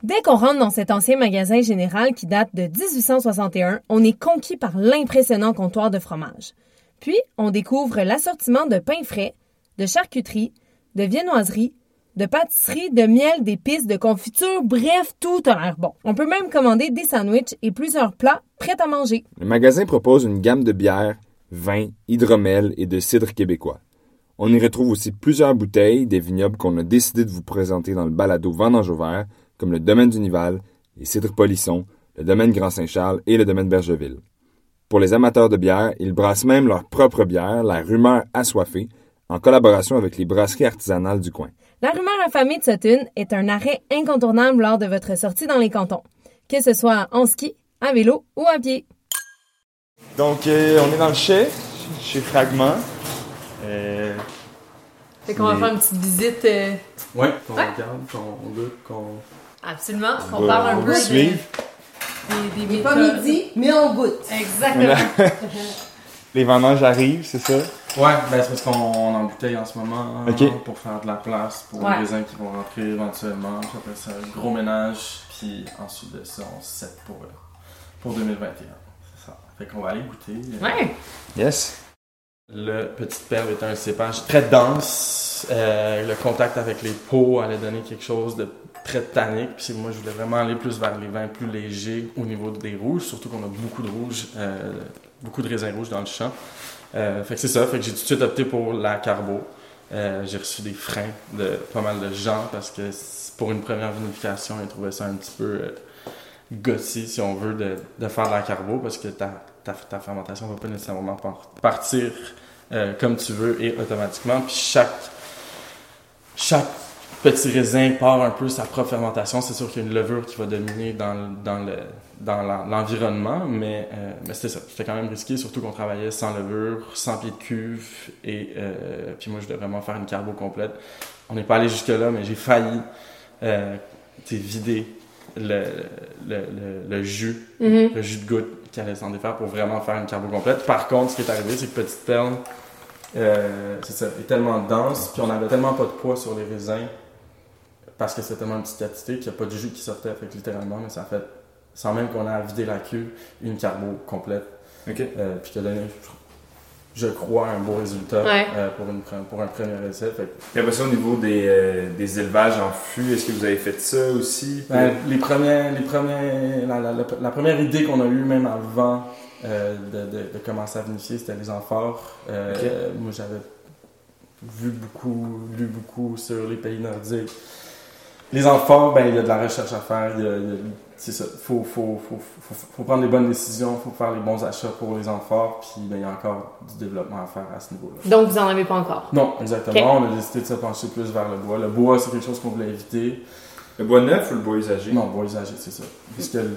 Dès qu'on rentre dans cet ancien magasin général qui date de 1861, on est conquis par l'impressionnant comptoir de fromage. Puis, on découvre l'assortiment de pain frais, de charcuterie, de viennoiserie, de pâtisserie, de miel, d'épices, de confiture, bref, tout a l'air bon. On peut même commander des sandwichs et plusieurs plats prêts à manger. Le magasin propose une gamme de bières, vins, hydromel et de cidre québécois. On y retrouve aussi plusieurs bouteilles des vignobles qu'on a décidé de vous présenter dans le balado Vendange vert, comme le domaine du Nival, les cidres Polisson, le domaine Grand-Saint-Charles et le domaine Bergeville. Pour les amateurs de bière, ils brassent même leur propre bière, la rumeur assoiffée, en collaboration avec les brasseries artisanales du coin. La rumeur affamée de Sutton est un arrêt incontournable lors de votre sortie dans les cantons, que ce soit en ski, à vélo ou à pied. Donc, euh, on est dans le chai, chez Fragment. Euh, Fait qu'on va faire une petite visite. euh, Ouais, qu'on Ouais. regarde, qu'on goûte, qu'on. absolument. on Qu'on parle un on peu suivre. des, des Il est pas midi, mais on goûte. Exactement. Les vendanges arrivent, c'est ça? Ouais, ben c'est parce qu'on on embouteille en ce moment pour faire de la place pour Ouais. les raisins qui vont rentrer éventuellement. Puis après ça, un gros ménage, puis ensuite de ça, on set pour, euh, pour 2021. C'est ça. Fait qu'on va aller goûter. euh, Ouais. Yes. Le Petite Perle est un cépage très dense. Euh, le contact avec les peaux allait donner quelque chose de très tannique. Puis moi, je voulais vraiment aller plus vers les vins plus légers au niveau des rouges, surtout qu'on a beaucoup de rouges, euh, beaucoup de raisins rouges dans le champ. Euh, fait que c'est ça. Fait que j'ai tout de suite opté pour la carbo. Euh, j'ai reçu des freins de pas mal de gens parce que pour une première vinification, ils trouvaient ça un petit peu euh, gossy, si on veut, de, faire la carbo parce que ta, ta, ta fermentation va pas nécessairement par- partir euh, comme tu veux et automatiquement. Puis chaque, chaque petit raisin part un peu sa propre fermentation. C'est sûr qu'il y a une levure qui va dominer dans, le- dans, le, dans la- l'environnement, mais, euh, mais c'était ça. C'était quand même risqué, surtout qu'on travaillait sans levure, sans pied de cuve. Et euh, puis moi, je devais vraiment faire une carbo complète. On n'est pas allé jusque-là, mais j'ai failli euh, vider le, le, le, le jus Mhm. le jus de goutte qui allait s'en défaire pour vraiment faire une carbo complète. Par contre, ce qui est arrivé, c'est que Petite Perle Euh, c'est ça, est tellement dense, puis on avait tellement pas de poids sur les raisins, parce que c'était tellement une petite quantité qu'il n'y a pas de jus qui sortait, fait que littéralement, mais ça fait, sans même qu'on a vidé la cuve, une carbo complète, OK. euh, puis qui a donné, je crois, un beau résultat Ouais. euh, pour, une, pre- pour un premier essai. Fait que, Et après ça, au niveau des, euh, des élevages en fût, est-ce que vous avez fait ça aussi? ben, les premiers, les premiers, la, la- la- la première idée qu'on a eue même avant euh, de, de- de commencer à vinifier, c'était les amphores. Euh, Ok. euh, moi, j'avais vu beaucoup, lu beaucoup sur les pays nordiques. Les amphores, ben, il y a de la recherche à faire. il y a- il y a- c'est ça. Faut, faut, faut, faut, faut prendre les bonnes décisions, faut faire les bons achats pour les amphores, puis ben, il y a encore du développement à faire à ce niveau-là. Donc, vous en avez pas encore? Non, exactement. On a décidé de se pencher plus vers le bois. Le bois, c'est quelque chose qu'on voulait éviter. Le bois neuf ou le bois usagé? Non, bois usagé, c'est ça. Parce que le-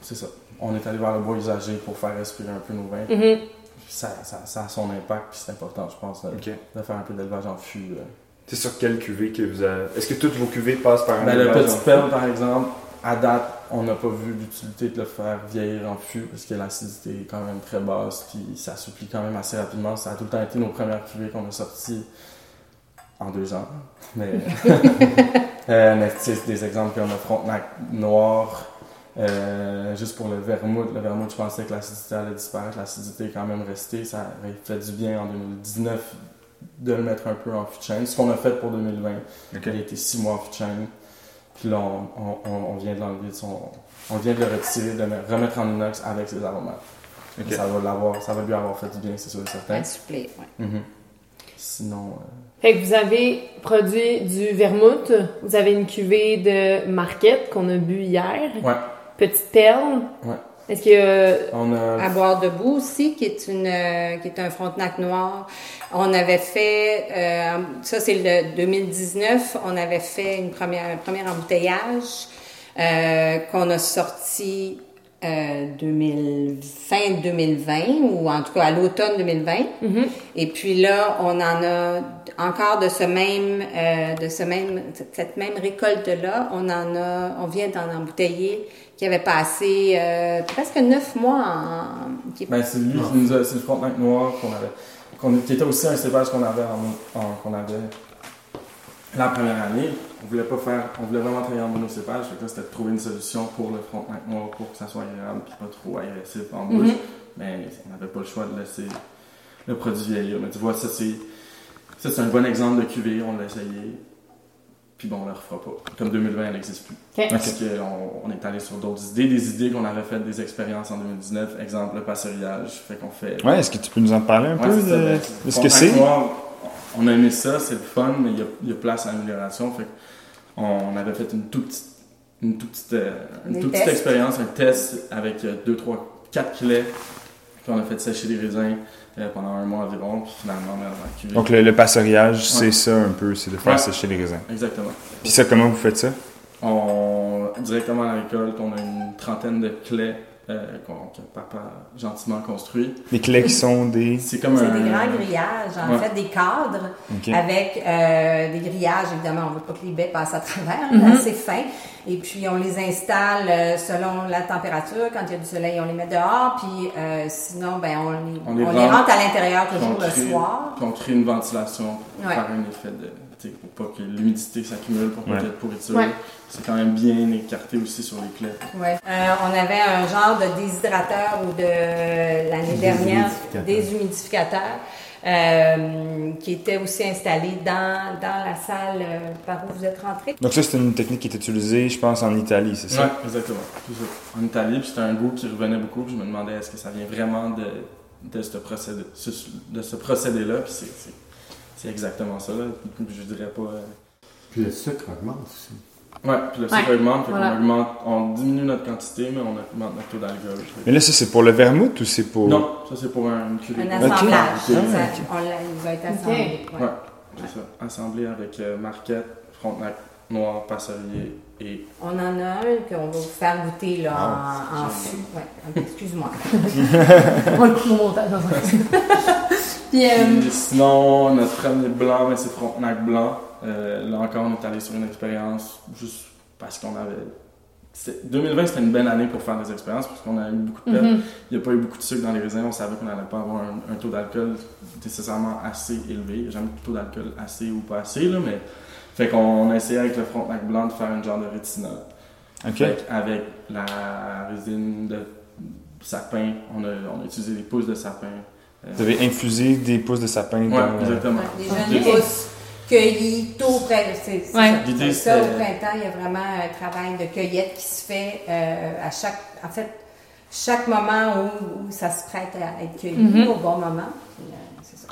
c'est ça. On est allé vers le bois usagé pour faire respirer un peu nos vins. Mhm. Ça, ça, ça a son impact, puis c'est important, je pense, de faire un peu d'élevage en fût. euh. C'est sur quelle cuvée que vous avez... Est-ce que toutes vos cuvées passent par un Ben, le petit perle, par exemple, à date, on n'a pas vu l'utilité de le faire vieillir en fût parce que l'acidité est quand même très basse, puis ça s'oublie quand même assez rapidement. Ça a tout le temps été nos premières cuvées qu'on a sorties en deux ans. Mais, euh, mais c'est des exemples comme le Frontenac noir. euh, juste pour le vermouth, le vermouth, je pensais que l'acidité allait disparaître. L'acidité est quand même restée. Ça aurait fait du bien en 2019 de le mettre un peu en de chêne. Ce qu'on a fait pour 2020. OK. Il a été six mois en de chêne. Puis là, on, on- vient de l'enlever son. On vient de le retirer, de le remettre en inox avec ses aromates. Ça, va l'avoir, ça va lui avoir fait du bien, c'est sûr et certain. Un supplé, ouais. Mhm. Sinon, euh, Fait que vous avez produit du vermouth, vous avez une cuvée de marquette qu'on a bu hier, ouais, petite perle. Ouais. Est-ce que on a. À boire debout aussi, qui est une, euh, qui est un frontenac noir. On avait fait, euh, ça c'est le 2019, on avait fait une première, un premier embouteillage euh, qu'on a sorti 2000, fin 2020 ou en tout cas à l'automne 2020. Mhm. Et puis là, on en a encore de ce même, euh, de ce même, cette même récolte-là, on en a, on vient d'en embouteiller qui avait passé euh, presque neuf mois en, qui Ben, c'est lui qui nous a. C'est le Frontenac noir qu'on avait. qu'on- qui était aussi un cépage qu'on avait en, en- qu'on avait la première année. On voulait pas faire. On voulait vraiment travailler en monocépage. Là, c'était de trouver une solution pour le Frontenac noir pour que ça soit agréable et pas trop agressif en bouche. Mhm. Mais on n'avait pas le choix de laisser le produit vieillir. Mais tu vois, ça c'est. Ça, c'est un bon exemple de cuvée. On l'a essayé. Puis bon, on ne le refera pas. Comme 2020, elle n'existe plus. Ok. Parce qu'on on est allé sur d'autres idées, des idées qu'on avait faites, des expériences en 2019, exemple le passerillage, fait qu'on fait... Ouais, est-ce que tu peux nous en parler un Ouais, peu de, ben, de ce que c'est? on a aimé ça, c'est le fun, mais il y a, il y a place à amélioration, fait qu'on on avait fait une toute petite, une toute petite, euh, une toute petite expérience, un test avec 2, 3, 4 kilets, puis on a fait sécher les raisins euh, pendant un mois environ, puis finalement, on a cuvée. Donc le, le passerillage, c'est ça un peu, c'est de faire Ouais. sécher les raisins. Exactement. Puis ça, comment vous faites ça? On, directement à la récolte, on a une trentaine de clés euh, qu'on- que papa gentiment construit. Les clés qui sont des... C'est comme c'est un... des grands grillages, en Ouais. fait, des cadres Ok. avec euh, des grillages, évidemment, on veut pas que les baies passent à travers, Mhm. assez fins. Et puis, on les installe euh, selon la température. Quand il y a du soleil, on les met dehors. Puis, euh, sinon, ben, on les, On on les rentre. à l'intérieur toujours le soir. puis on crée une ventilation pour Ouais. faire un effet de... Pour pas que l'humidité s'accumule, pour pas Ouais. qu'il y ait de pourriture. Ouais. C'est quand même bien écarté aussi sur les clés. Ouais. Euh, on avait un genre de déshydrateur ou de l'année dernière Déshumidificateur. euh, qui était aussi installé dans, dans la salle euh, par où vous êtes rentré. Donc ça, c'est une technique qui est utilisée, je pense, en Italie, c'est ça? Ouais, exactement. En Italie, puis c'était un goût qui revenait beaucoup. Puis je me demandais est-ce que ça vient vraiment de, de ce procédé, ce- de ce procédé-là. Puis c'est, c'est, exactement ça. Là. Je dirais pas. euh, Puis le sucre augmente aussi. Ouais, puis le sucre Ouais. augmente, fait Voilà. qu'on augmente, on diminue notre quantité, mais on augmente notre taux d'alcool. Mais là, ça, c'est pour le vermouth ou c'est pour... Non, ça c'est pour un cuvée. Un assemblage. Ok. Ça, Ah, ok. on il va être assemblé. ouais. c'est ça. Assemblé avec euh, Marquette, Frontenac, Noir, Passerier et. On en a un qu'on va vous faire goûter là, Ah, en, en fût. Ouais, excuse-moi. On le coupe au montage. Puis, euh, sinon, notre premier blanc, mais c'est Frontenac blanc. Euh, là encore, on est allé sur une expérience juste parce qu'on avait c'était- 2020, c'était une belle année pour faire des expériences parce qu'on a eu beaucoup de pertes. Mhm. Il n'y a pas eu beaucoup de sucre dans les raisins. On savait qu'on n'allait pas avoir un, un taux d'alcool nécessairement assez élevé. Jamais de taux d'alcool assez ou pas assez, là, mais. Fait qu'on a essayé avec le Frontenac blanc de faire un genre de rétinol. Avec la résine de sapin, on a, on a utilisé des pousses de sapin. Euh, Vous avez infusé des pousses de sapin ouais, dans... exactement. Ok. jeunes pousses cueillis tôt au printemps. C'est, c'est Ouais. ça. Au printemps, il y a vraiment un travail de cueillette qui se fait euh, à chaque. En fait, chaque moment où, où ça se prête à être cueilli Mhm. au bon moment. Euh, c'est ça.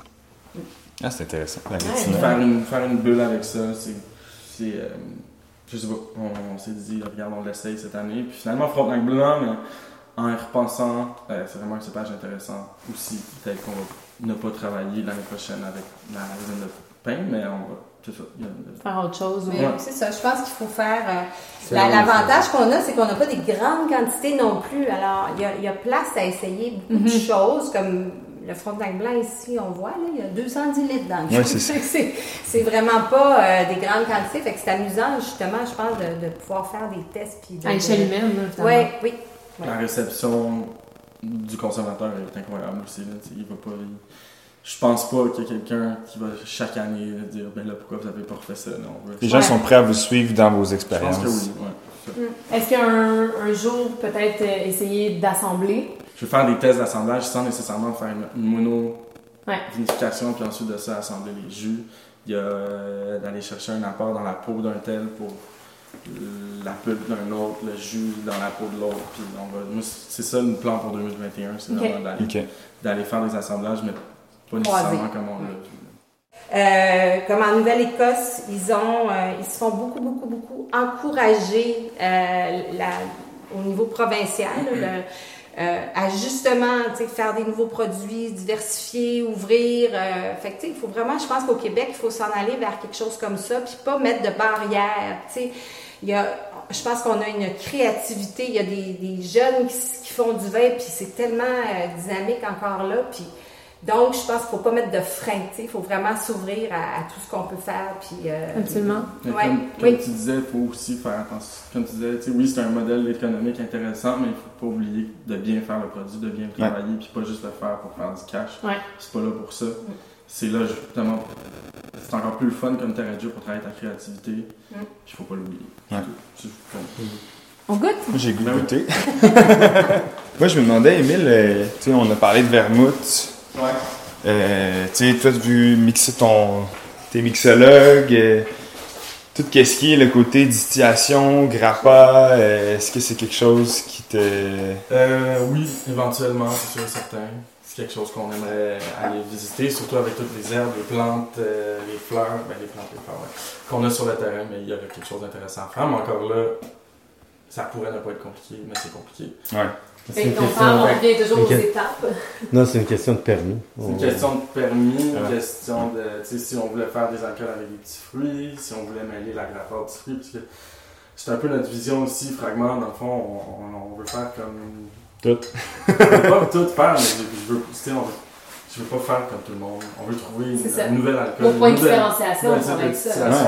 Ah, c'est intéressant. La. Faire une, faire une bulle avec ça, c'est. euh, je sais pas, on, on s'est dit, regarde, on l'essaye cette année. Puis finalement, Frontenac blanc, mais en y repensant, euh, c'est vraiment un cépage intéressant aussi. Peut-être qu'on va ne pas travailler l'année prochaine avec la résine de pain, mais on va. Faire autre chose. Ouais. c'est ça. Je pense qu'il faut faire. euh, la- L'avantage qu'on a, c'est qu'on n'a pas des grandes quantités non plus. Alors, il y a, il y a place à essayer beaucoup de Mhm. choses, comme le Frontenac blanc ici, on voit, là, il y a 210 litres dans le Ouais, fond. c'est ça. Fait que c'est- C'est vraiment pas euh, des grandes quantités. Fait que c'est amusant, justement, je pense, de, de pouvoir faire des tests. Puis de, À l'échelle humaine, là, finalement. Oui, oui. Ouais. La réception du consommateur est incroyable aussi. Là, il va pas, il- Je pense pas qu'il y a quelqu'un qui va chaque année dire ben là pourquoi vous avez pas refait ça. Non, Les gens Ouais. sont prêts à vous suivre dans vos Je expériences. pense que oui. ouais. Est-ce qu'un un jour, peut-être euh, essayer d'assembler? Je vais faire des tests d'assemblage sans nécessairement faire une, une mono Ouais. vinification puis ensuite de ça assembler les jus. Il y a euh, d'aller chercher un apport dans la peau d'un tel pour la pulpe d'un autre, le jus dans la peau de l'autre. Puis on va, c'est ça le plan pour 2021, c'est Ok. vraiment d'aller, faire des assemblages, mais pas nécessairement comme on l'a. Euh, comme en Nouvelle-Écosse, ils ont, euh, ils se font beaucoup, beaucoup, beaucoup encourager euh, la- au niveau provincial le, euh, à justement faire des nouveaux produits, diversifier, ouvrir. euh, fait que, il faut vraiment, je pense qu'au Québec, il faut s'en aller vers quelque chose comme ça, puis pas mettre de barrières. Il y a, je pense qu'on a une créativité. Il y a des, jeunes qui font du vin, puis c'est tellement euh, dynamique encore là. Puis donc, je pense qu'il ne faut pas mettre de frein. tu sais. Il faut vraiment s'ouvrir à, à tout ce qu'on peut faire. Puis, euh, Absolument. Ouais, comme, comme oui. tu disais, il faut aussi faire attention. Comme tu disais, tu sais, oui, c'est un modèle économique intéressant, mais il faut pas oublier de bien faire le produit, de bien le travailler, puis pas juste le faire pour faire du cash. Ouais. C'est pas là pour ça. C'est là, justement, c'est encore plus le fun comme terrain de jeu pour travailler ta créativité. Mm. Puis il faut pas l'oublier. Ouais. On goûte? J'ai Ben goûté. Moi, je me demandais, Émile, euh, tu sais, on a parlé de vermouth. Ouais. Euh, tu sais, toi, vu mixer ton... T'es mixologue. euh, tout ce qui est le côté distillation, grappa, euh, est-ce que c'est quelque chose qui te... Euh, oui, éventuellement, c'est sûr et certain. C'est quelque chose qu'on aimerait aller visiter, surtout avec toutes les herbes, les plantes, euh, les fleurs, ben les plantes, les fleurs, ouais, qu'on a sur le terrain, mais il y aurait quelque chose d'intéressant à faire. Mais encore là, ça pourrait ne pas être compliqué, mais c'est compliqué. Ouais. C'est Fait une question, revient toujours Ok. aux étapes. non, c'est une question de permis. C'est une On- question de permis, Ouais. une question de, tu sais, si on voulait faire des alcools avec des petits fruits, si on voulait mêler la grappa aux petits fruits, parce que c'est un peu notre vision aussi, fragment, dans le fond, on, on- on veut faire comme... Tout. on veut pas tout faire, mais je, je veux, tu sais, on veut, je veux pas faire comme tout le monde. On veut trouver une, C'est ça. un nouvel alcool. Points une de nouvelle- différenciation, on ça.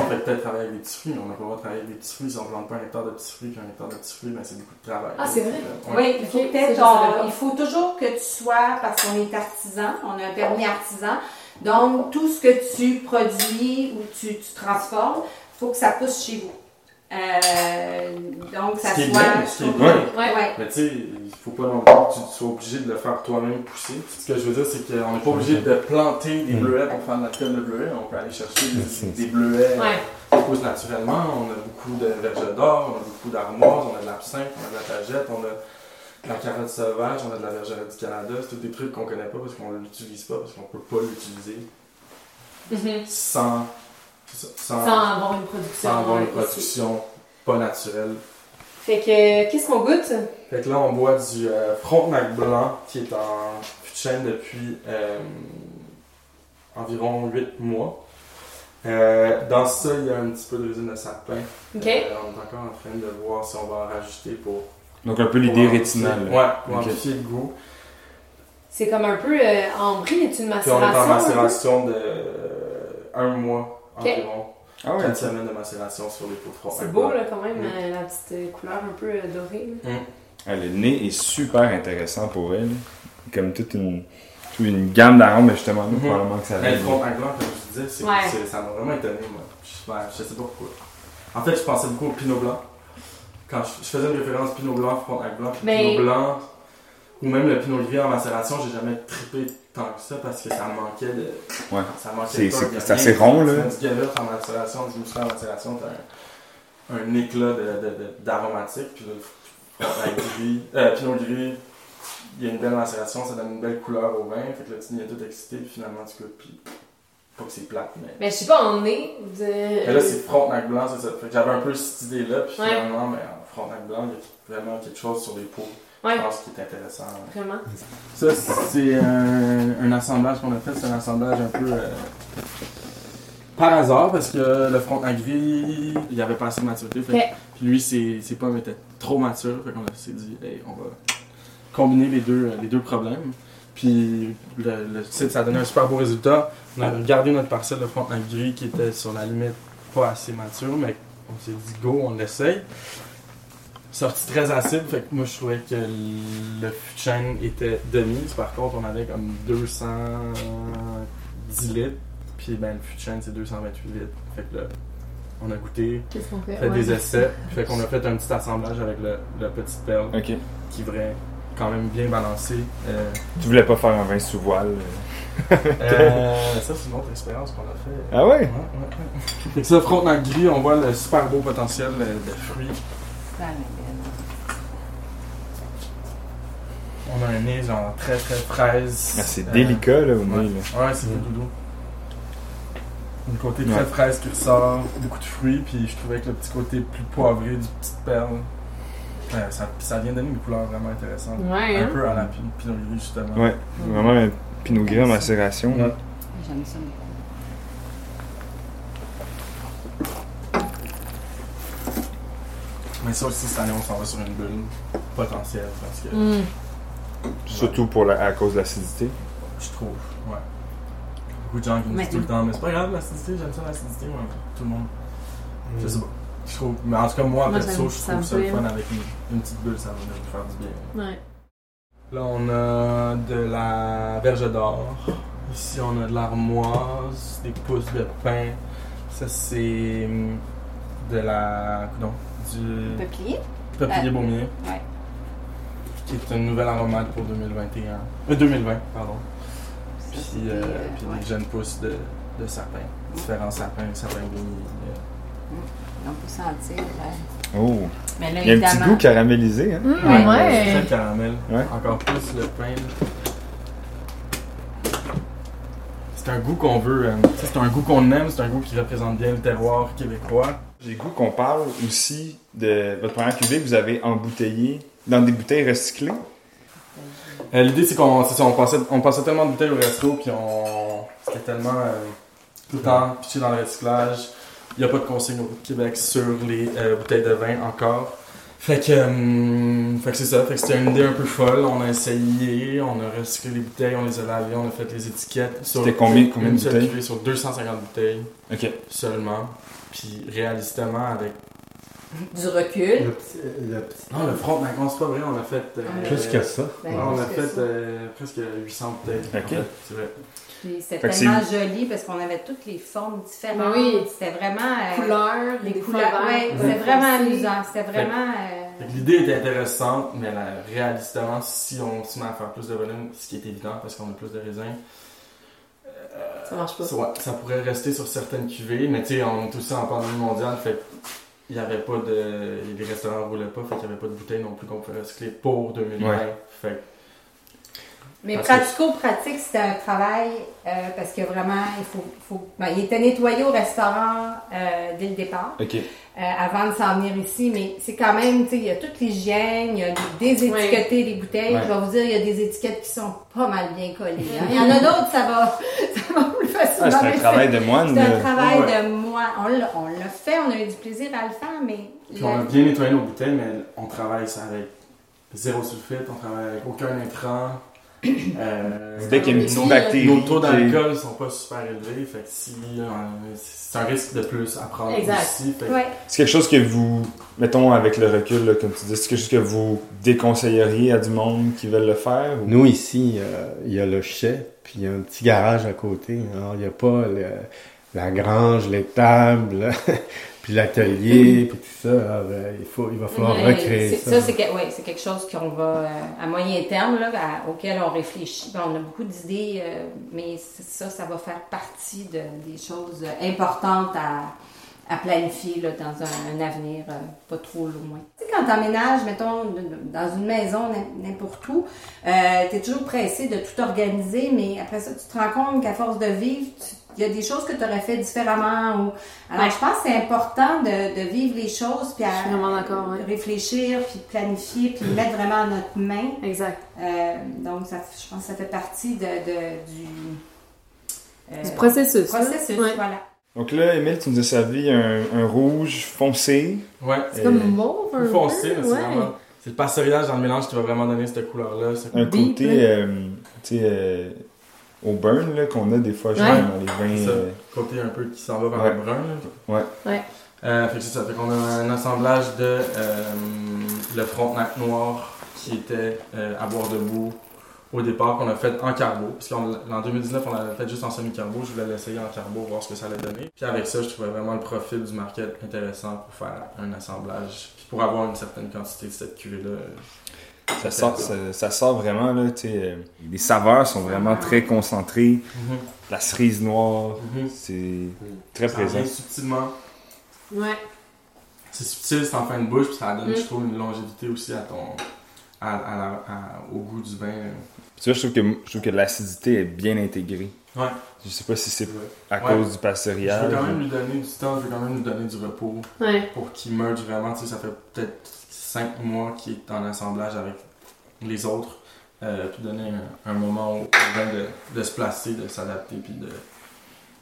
on fait peut-être travailler avec des petits fruits, mais on n'a pas le droit de travailler avec des petits fruits. Si on ne plante pas un hectare de petits fruits qu'un hectare de petits fruits, ben c'est beaucoup de travail. Ah, c'est vrai? Oui, il faut peut-être, il faut toujours que tu sois, parce qu'on est artisan, on a un permis artisan, donc tout ce que tu produis ou tu, tu transformes, il faut que ça pousse chez vous. Euh, donc, ça Ce qui est soit. bien, ce qui est bien. Ouais. Ouais. Mais tu sais, il faut pas non plus que tu sois obligé de le faire toi-même pousser. Ce que je veux dire, c'est qu'on n'est pas obligé de planter des Mm. bleuets pour faire de l'alcool de bleuets. On peut aller chercher des, des bleuets Ouais. qui poussent naturellement. On a beaucoup de verges d'or, on a beaucoup d'armoises, on a de l'absinthe, on a de la tagette, on a de la carotte sauvage, on a de la vergère du Canada. C'est tous des trucs qu'on connaît pas parce qu'on l'utilise pas, parce qu'on peut pas l'utiliser Mhm. sans, sans, Sans avoir une production. sans avoir une euh, ici. production pas naturelle. Fait que, qu'est-ce qu'on goûte? Fait que là, on boit du euh, Frontenac blanc qui est en fût de chêne depuis euh, environ 8 mois. Euh, dans ça, il y a un petit peu de résine de sapin. OK. Euh, on est encore en train de voir si on va en rajouter pour. Donc un peu l'idée rétinale. Ouais, pour amplifier le goût. C'est comme un peu euh, ambré, est une Puis on est macération? en macération de euh, un mois. Environ. Ah ouais, 4 semaines de macération sur les pots de Frontenac C'est beau, là, quand même, euh, la petite euh, couleur un peu euh, dorée. là. Ah, le nez est super intéressant pour elle. Comme toute une, toute une gamme d'arômes, mais justement, nous, Mhm. probablement que ça Mais le comme je disais, Ouais. ça m'a vraiment étonné, moi. Je, je sais pas pourquoi. En fait, je pensais beaucoup au Pinot blanc. Quand je, je faisais une référence Pinot blanc, Frontenac blanc, puis Mais- Pinot blanc, ou même le Pinot gris en macération, j'ai jamais trippé tant que ça parce que ça manquait de. Ouais. Ça manquait C'est- de c'est- assez rond, là. Tu mets du en macération, du muscat en macération, t'as un, un éclat de, de, de- d'aromatique, puis le Frontenac gris, euh, Pinot gris, il y a une belle macération, ça donne une belle couleur au vin, fait que là, tu es tout excité, puis finalement, tu goûtes, puis pas que c'est plate, mais. Mais je sais pas, en nez, de... Mais là, c'est Frontenac blanc, c'est ça. Fait que j'avais un peu cette idée-là, puis Ouais. finalement, mais en Frontenac blanc, il y a vraiment quelque chose sur les peaux, Ouais, je pense, qui est intéressant. vraiment. Ça, c'est un, un assemblage qu'on a fait, c'est un assemblage un peu euh, par hasard, parce que le Frontenac gris, il y avait pas assez de maturité, fait que- puis lui, ses, ses pommes étaient trop matures, fait qu'on s'est dit, hey, on va combiner les deux, les deux problèmes. Puis le, le site, ça a donné un super beau résultat. On a gardé notre parcelle de Frontenac gris qui était sur la limite pas assez mature, mais on s'est dit go, on l'essaye. Sorti très acide, fait que moi je trouvais que le chêne était de mise. Par contre, on avait comme 210 litres. Puis ben, le fût de chêne c'est 228 litres. Fait que là, on a goûté, Qu'est-ce qu'on fait? fait Ouais. des essais. Fait qu'on a fait un petit assemblage avec le, le petit perle qui est vrai quand même bien balancé. Euh, Tu voulais pas faire un vin sous voile. euh? euh, ça, c'est une autre expérience qu'on a fait. Ah ouais? Ouais, ouais, ouais. Fait que ça, Frontenac gris, on voit le super beau potentiel de fruits. Ça, mais belle. On a un nez genre très très fraise. Ah, c'est Euh, délicat là, au Ouais, nez. là. ouais c'est tout doudou. Un côté très Ouais. fraise qui ressort, beaucoup de fruits, puis je trouvais que le petit côté plus poivré du petit perle, euh, ça, vient donner une couleur vraiment intéressante. Ouais, Un hein? peu à la pi- pinot gris justement. Ouais, vraiment un pinot gris en macération. Ouais. J'aime ça. Mais ça aussi, cette année, on s'en va sur une bulle potentielle parce que Mm. Surtout pour la, à cause de l'acidité. je trouve, ouais. Beaucoup de gens qui me disent Mais- tout le temps, mais c'est pas grave l'acidité, j'aime ça l'acidité, moi. Tout le monde. Je sais pas. Je trouve, mais en tout cas, moi, Moi, perso, ça me- je ça trouve me ça le fun avec une, une petite bulle, ça va nous faire du bien. Ouais. Là, on a de la verge d'or. Ici, on a de l'armoise, des pousses de pain. Ça, c'est hum, de la. Non, du Peuplier? peuplier Euh, baumier. ouais. Qui est une nouvelle aromate pour 2021. Euh, 2020, pardon. Puis, euh, euh, puis ouais. des jeunes pousses de, de sapin. Différents sapins, sapin gris. On peut sentir. euh, Oh, Mais là, il y a un petit goût caramélisé. Hein? Mm, Ouais, ouais. Très caramel. Ouais. Encore plus le pain. C'est un goût qu'on veut. euh, c'est un goût qu'on aime, c'est un goût qui représente bien le terroir québécois. J'ai le goût qu'on parle aussi de votre première cuvée que vous avez embouteillée dans des bouteilles recyclées. Euh, L'idée, c'est qu'on on passait, on passait tellement de bouteilles au resto, puis on. C'était tellement. euh, tout le temps pitché dans le recyclage. Il n'y a pas de consigne au Québec sur les euh, bouteilles de vin encore. Fait que, hum, fait que c'est ça. Fait que c'était une idée un peu folle. On a essayé, on a recyclé les bouteilles, on les a lavées, on a fait les étiquettes. sur C'était combien- combien de bouteilles? sur 250 bouteilles Ok. seulement. Puis réalistement, avec. Du recul. Le petit, le petit- Non, le front non, c'est pas vrai, on a fait. euh, Plus que ça. Ben, Ouais, on a fait euh, presque 800 bouteilles. Ok. en fait, c'est vrai. C'était tellement joli parce qu'on avait toutes les formes différentes. Oui. C'était vraiment. euh, Couleurs, les des couleurs. Ouais, vertes, c'était vraiment amusant. C'était vraiment. euh, L'idée était intéressante, mais la, réalistement, si on se met à faire plus de volume, ce qui est évident parce qu'on a plus de raisins, Ça marche pas. ça, ouais, ça pourrait rester sur certaines cuvées, mais tu sais, on est aussi en pandémie mondiale, fait il n'y avait pas de. Les restaurants ne roulaient pas, fait qu'il n'y avait pas de bouteilles non plus qu'on pouvait recycler pour 2020. Ouais. Fait Mais pratico-pratique, c'était un travail euh, parce que vraiment, il faut. faut ben, il était nettoyé au restaurant euh, dès le départ, Ok. Euh, avant de s'en venir ici, mais c'est quand même, tu sais, il y a toute l'hygiène, il y a des désétiquetés des bouteilles. Ouais. Je vais vous dire, il y a des étiquettes qui sont pas mal bien collées. hein. Il y en a d'autres, ça va, ça va plus facilement. Ah, c'est un travail de moine. C'est un travail Ouais. de moi. On l'a, on l'a fait, on a eu du plaisir à le faire, mais. Puis on a bien nettoyé nos bouteilles, mais on travaille ça avec zéro sulfite, on travaille avec aucun intrant. Euh, Dès qu'il y a une petite Nos- bactérie. nos taux d'alcool sont pas super élevés, fait que si, euh, c'est un risque de plus à prendre Exact. aussi. Fait que- Ouais. C'est quelque chose que vous, mettons avec le recul, là, comme tu dis, c'est quelque chose que vous déconseilleriez à du monde qui veulent le faire? ou- Nous, ici, euh, il y a le chai, puis il y a un petit garage à côté. Alors, il n'y a pas le- la grange, les tables, puis l'atelier, puis tout ça. Alors, euh, il, faut, il va falloir recréer c'est- ça. c'est que- quelque chose qu'on va, euh, à moyen terme, là, à- auquel on réfléchit. On a beaucoup d'idées, euh, mais ça, ça va faire partie de, des choses euh, importantes à, à planifier là, dans un, un avenir euh, pas trop loin. Tu sais, quand tu emménages, mettons, dans une maison, n'im- n'importe où, tu es toujours pressé de tout organiser, mais après ça, tu te rends compte qu'à force de vivre, il y a des choses que tu aurais fait différemment. Ou... Alors, Ouais. je pense que c'est important de, de vivre les choses, puis à ouais. réfléchir, puis planifier, puis mettre vraiment à notre main. Exact. Euh, donc, ça, je pense que ça fait partie de, de- du, euh, Du processus. processus, Ouais. voilà. Donc là, Émile, tu nous as servi un, un rouge foncé. Ouais. C'est comme mauve foncé, mais c'est ouais. vraiment. C'est le passerillage dans le mélange qui va vraiment donner cette couleur-là. Un côté, là. euh, tu sais, euh, au burn, là, qu'on a des fois, genre, Ouais. dans les vins. Ça. euh, côté un peu qui s'en va vers Ouais. le brun. là. Ouais. Ouais. Euh, fait que c'est ça. Fait qu'on a un assemblage de euh, le Frontenac noir qui était euh, à boire debout au départ, qu'on a fait en carbo. Parce qu'en 2019, on l'avait fait juste en semi-carbo. Je voulais l'essayer en carbo, voir ce que ça allait donner. Puis avec ça, je trouvais vraiment le profil du market intéressant pour faire un assemblage. Puis pour avoir une certaine quantité de cette cuvée-là. ça, sort, ça, ça sort vraiment, là, tu sais. euh, les saveurs sont vraiment très concentrées. La cerise noire, Mhm. c'est très Ça présent. subtilement. Ouais. C'est subtil, c'est en fin de bouche, puis ça donne, Mm. je trouve, une longévité aussi à ton, à, à la- à- au goût du vin. Tu vois, je trouve que, je trouve que l'acidité est bien intégrée. Ouais. Je sais pas si c'est à Ouais. cause du Je passerillage. veux quand même ou- lui donner du temps, je veux quand même lui donner du repos Ouais. pour qu'il merge vraiment. Tu sais, ça fait peut-être 5 mois qu'il est en assemblage avec les autres. Euh, puis donner un, un moment au, au vin de, de se placer, de s'adapter, puis de,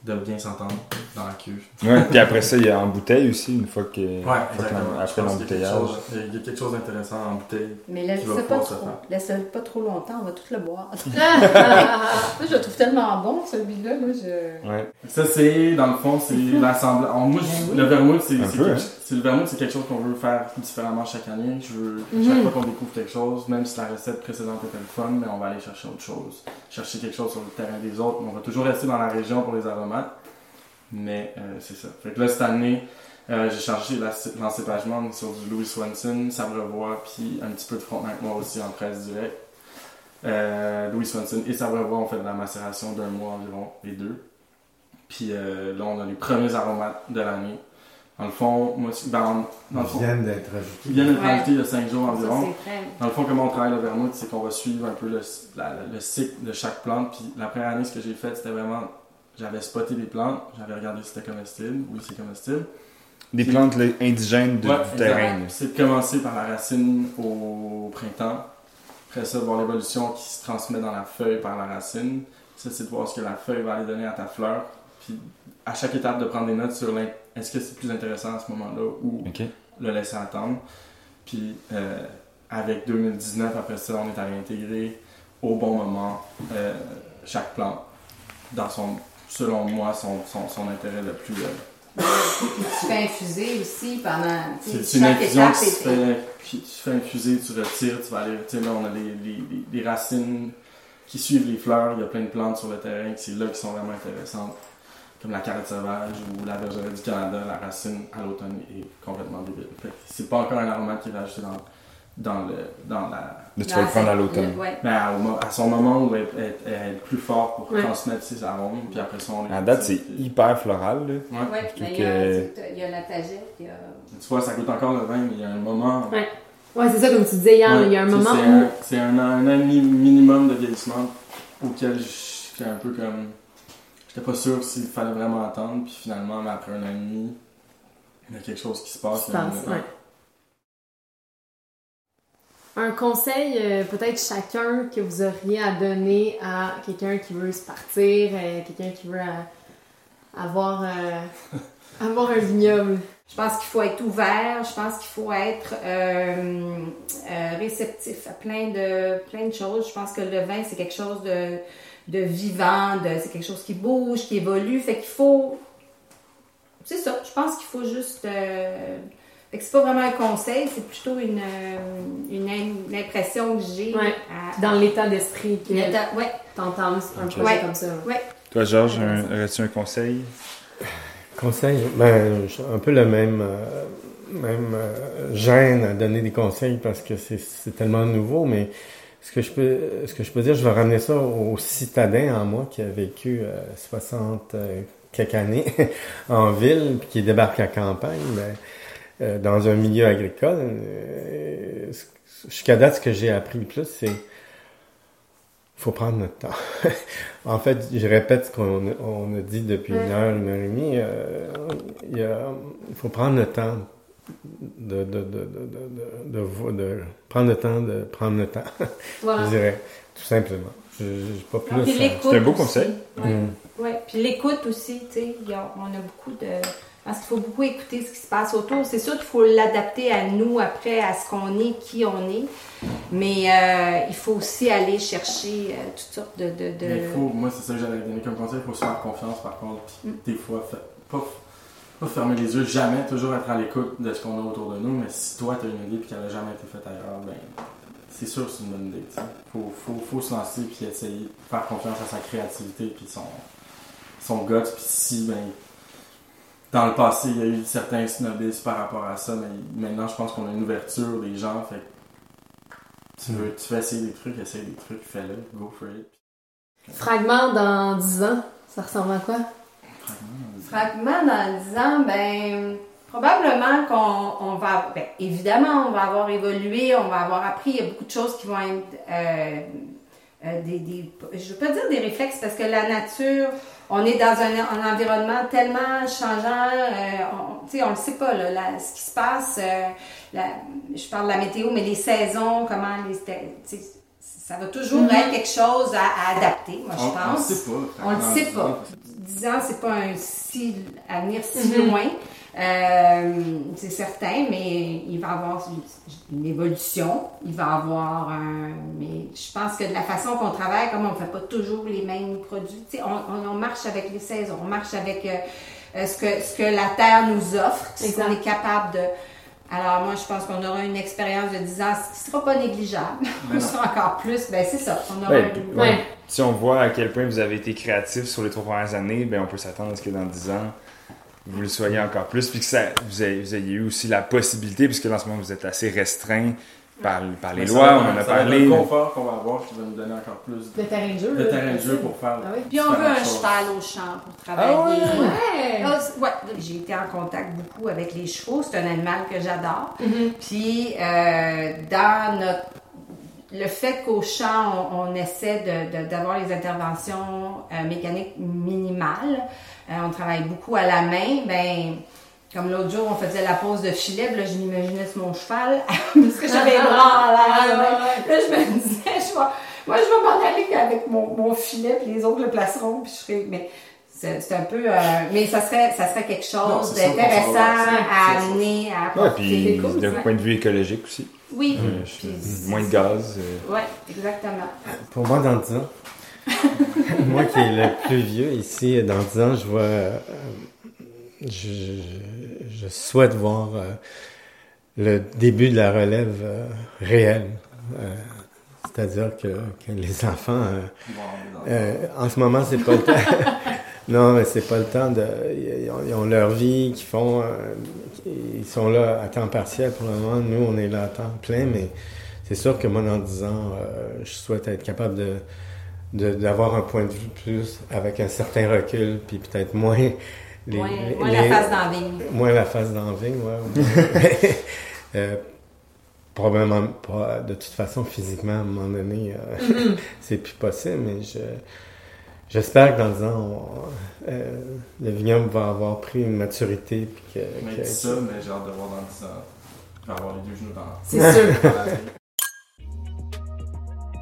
de bien s'entendre dans la cuve. Ouais, puis après ça, il y a en bouteille aussi, une fois que. Ouais, fois que- Après pense qu'il y a quelque l'embouteillage. chose- Il y a quelque chose d'intéressant en bouteille. Mais laisse-le pas, trop- laisse-le pas trop longtemps, on va tout le boire. Je le trouve tellement bon, celui-là. Moi, je... Ouais. Ça, c'est, dans le fond, c'est l'assemblage. En- Moi, je- le vermouth, c'est, Un peu, hein. C'est- le vermouth, c'est quelque chose qu'on veut faire différemment chaque année. Je veux, Mhm. chaque fois qu'on découvre quelque chose, même si la recette précédente était le fun, mais on va aller chercher autre chose. Chercher quelque chose sur le terrain des autres. On va toujours rester dans la région pour les aromates. Mais, euh, c'est ça. Fait que là, cette année, euh, j'ai la- l'encépagement sur du Louis Swanson, Sabrevois, puis un petit peu de Frontenac moi aussi en presse directe. Euh, Louis Swanson et Sabrevois ont fait de la macération d'un mois environ, les deux. Puis euh, là, on a les premiers aromates de l'année. Dans le fond, moi, ben, dans le fond, viennent d'être ajoutés. ils viennent d'être Ouais. ajoutés il y a 5 jours Ça, environ. très... Dans le fond, comment on travaille le vermouth, c'est qu'on va suivre un peu le, la- le cycle de chaque plante. Puis la première année, ce que j'ai fait, c'était vraiment, j'avais spoté les plantes, j'avais regardé si c'était comestible. Oui, c'est comestible. Des plantes indigènes de- Ouais, du terrain. C'est de commencer par la racine au printemps. Après ça, de voir l'évolution qui se transmet dans la feuille par la racine. Ça, c'est de voir ce que la feuille va aller donner à ta fleur. Puis à chaque étape, de prendre des notes sur l'in- est-ce que c'est plus intéressant à ce moment-là ou le laisser attendre? Puis euh, avec 2019, après ça, on est allé intégrer au bon moment euh, chaque plante dans son, selon moi, son, son, son intérêt le plus. euh, Tu fais infuser aussi pendant... C'est c'est une infusion qui se fait, puis tu fais infuser, tu retires, tu vas aller, tu sais, là on a les, les, les- les racines qui suivent les fleurs, il y a plein de plantes sur le terrain, c'est là qui sont vraiment intéressantes, comme la carotte sauvage ou la bergeraie du Canada, la racine à l'automne est complètement débile. Fait que C'est pas encore un aromate qui est rajouté dans, dans, le, dans la... Là, tu vas le prendre à l'automne. Ouais. Mais à, son moment où elle, est plus forte pour Ouais. transmettre ses arômes, puis après ça on À date, c'est hyper floral. Là. Ouais. Ouais, mais il y a, que- tu sais, il y a la tagette, il y a... Tu vois, ça goûte encore le vin, mais il y a un moment... Ouais. Ouais, c'est ça, comme tu disais hier, Ouais, il y a un moment c'est où. un- C'est un, un an mi- minimum de vieillissement auquel j'étais un peu comme. J'étais pas sûr s'il fallait vraiment attendre, puis finalement, après un an et demi, il y a quelque chose qui se passe. ouais. Un conseil, euh, peut-être chacun, que vous auriez à donner à quelqu'un qui veut se partir, euh, quelqu'un qui veut euh, avoir, avoir un vignoble? Je pense qu'il faut être ouvert, je pense qu'il faut être réceptif à plein de, plein de choses. Je pense que le vin, c'est quelque chose de, de vivant, de, c'est quelque chose qui bouge, qui évolue. Fait qu'il faut. C'est ça, je pense qu'il faut juste. Euh, fait que c'est pas vraiment un conseil, c'est plutôt une, euh, une, une impression que j'ai. Ouais. à- Dans l'état d'esprit que L'état- ouais, t'entends un projet Ouais. comme ça. ouais. Toi, Georges, un- aurais-tu un conseil? Conseil, ben, j'ai un peu le même, euh, même euh, gêne à donner des conseils parce que c'est c'est tellement nouveau, mais ce que je peux, ce que je peux dire, je vais ramener ça au citadin en moi qui a vécu euh, 60 euh, quelques années en ville, puis qui débarque à campagne, ben, euh, dans un milieu agricole. euh, Jusqu'à date, ce que j'ai appris le plus, c'est faut prendre notre temps. en fait, je répète ce qu'on a- on a dit depuis une heure, une heure et demie. euh, il, y a- il faut prendre le temps de, de, de, de, de, de, de- de- prendre le temps de prendre le temps, Voilà. je dirais, tout simplement. Je n'ai pas plus. Puis à- l'écoute C'est un beau conseil. Ouais. Mm. Ouais. Puis l'écoute aussi, tu sais, il y a- on a beaucoup de. Parce qu'il faut beaucoup écouter ce qui se passe autour. C'est sûr qu'il faut l'adapter à nous après, à ce qu'on est, qui on est. Mais euh, il faut aussi aller chercher euh, toutes sortes de. de, de- Mais il faut, moi, c'est ça que j'allais donner comme conseil, il faut se faire confiance par contre. Puis Mm. des fois, fa- pas, pas fermer les yeux, jamais, toujours être à l'écoute de ce qu'on a autour de nous. Mais si toi, tu as une idée et qu'elle n'a jamais été faite ailleurs, ben, c'est sûr que c'est une bonne idée. Il faut, faut, faut se lancer puis essayer, faire confiance à sa créativité puis son, son guts. Puis si, ben, dans le passé, il y a eu certains snobismes par rapport à ça, mais maintenant, je pense qu'on a une ouverture des gens. Fait tu veux, tu veux essayer des trucs, essaye des trucs, fais-le, go for it. Fragment dans 10 ans, ça ressemble à quoi? Fragment dans 10 ans, ben. Probablement qu'on on va. Ben, évidemment, on va avoir évolué, on va avoir appris. Il y a beaucoup de choses qui vont être. euh, euh, des, je veux pas dire des réflexes parce que la nature, on est dans un, environnement tellement changeant, euh, on, on le sait pas, là, ce qui se passe, euh, je parle de la météo, mais les saisons, comment les, ça va toujours Mhm. être quelque chose à, à adapter, moi, je On, on le pense. sait pas. On le Dans sait pas. ans, 10 ans, c'est pas un si avenir si Mhm. loin. Euh, c'est certain, mais il va y avoir une, évolution. Il va y avoir un. Mais je pense que de la façon qu'on travaille, comme on ne fait pas toujours les mêmes produits, tu sais, on, on, on marche avec les saisons, on marche avec euh, euh, ce, que, ce que la terre nous offre, ce qu'on est capable de. Alors, moi, je pense qu'on aura une expérience de 10 ans, ce qui ne sera pas négligeable. On sera encore plus. Ben, c'est ça. On aura Ouais, une- ouais. Ouais. Si on voit à quel point vous avez été créatif sur les trois premières années, ben on peut s'attendre à ce que dans 10 ans, vous le soyez encore plus, puis que ça, vous, ayez, vous ayez eu aussi la possibilité, puisque dans ce moment vous êtes assez restreint par, par les lois, va- on en a parlé. le confort qu'on va avoir qui va nous donner encore plus Le terrain de jeu. de terrain de jeu pour faire. Ah oui. Puis on veut un cheval au champ pour travailler. Ouais! Ah, ouais, j'ai été en contact beaucoup avec les chevaux. C'est un animal que j'adore. Mhm. Puis euh, dans notre le fait qu'au champ, on, on essaie de- de- d'avoir les interventions euh, mécaniques minimales, euh, on travaille beaucoup à la main, ben comme l'autre jour, on faisait la pose de filet, puis là, je m'imaginais sur mon cheval, parce que j'avais les bras l'air. ben, Là, je me disais, je vais- moi, je vais m'en aller avec mon, mon filet, puis les autres le placeront, puis je serai... Mais c'est c'est un peu... euh, mais ça serait, ça serait quelque chose d'intéressant à amener, à Ouais, apporter. puis c'est cool, d'un ça. point de vue écologique aussi. Oui, Euh, puis moins de gaz. euh, Ouais, exactement. Pour moi, dans 10 ans, moi qui est le plus vieux ici, dans 10 ans, je vois. Je, souhaite voir euh, le début de la relève euh, réelle. Euh, C'est-à-dire que, que les enfants. en ce moment, c'est pas le temps. non, mais c'est pas le temps de. Ils ont, ils ont leur vie, qu'ils font. ils sont là à temps partiel pour le moment. Nous, on est là à temps plein, mais c'est sûr que moi, dans 10 ans, je souhaite être capable de- d'avoir un point de vue plus avec un certain recul, puis peut-être moins les, moins les- moins la face dans la vigne. moins la face d'envie, ouais. ou moins- Euh, probablement pas, de toute façon, physiquement, à un moment donné, euh, c'est plus possible, mais je, j'espère que dans 10 ans, on- euh, le vignoble va avoir pris une maturité, puis que, Mais que- dis ça, mais j'ai hâte de voir dans 10 ans. Je vais avoir les deux genoux dans C'est sûr.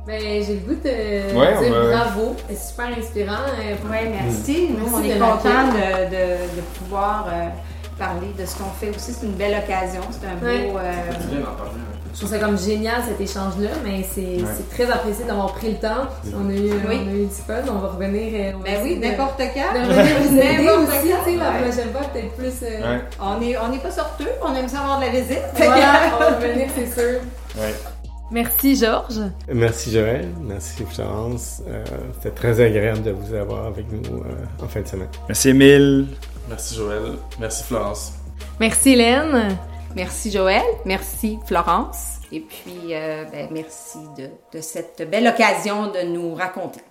Ben, j'ai le goût de Ouais, dire bravo. C'est super inspirant. pour- Oui, merci. Nous, Merci on de est contents de, de, de pouvoir euh, parler de ce qu'on fait aussi. C'est une belle occasion. C'est un Ouais. beau. euh. Je trouve ça comme génial cet échange-là, mais c'est c'est très apprécié d'avoir pris le temps. On a eu, Oui. on a eu du fun, on va revenir. euh, on va Ben oui, de- n'importe De quand. revenir vous aider N'importe aussi, quand, tu sais, la ouais. prochaine fois, peut-être plus. euh, Ouais. On est, on n'est pas sorteux, on aime ça avoir de la visite. Voilà, on va revenir, c'est sûr. Merci, Georges. Merci Joël, merci Florence. Euh, C'était très agréable de vous avoir avec nous euh, en fin de semaine. Merci, Émile. Merci Joël. Merci Florence. Merci, Hélène. Merci Joël, merci Florence, et puis euh, ben, merci de, de cette belle occasion de nous raconter.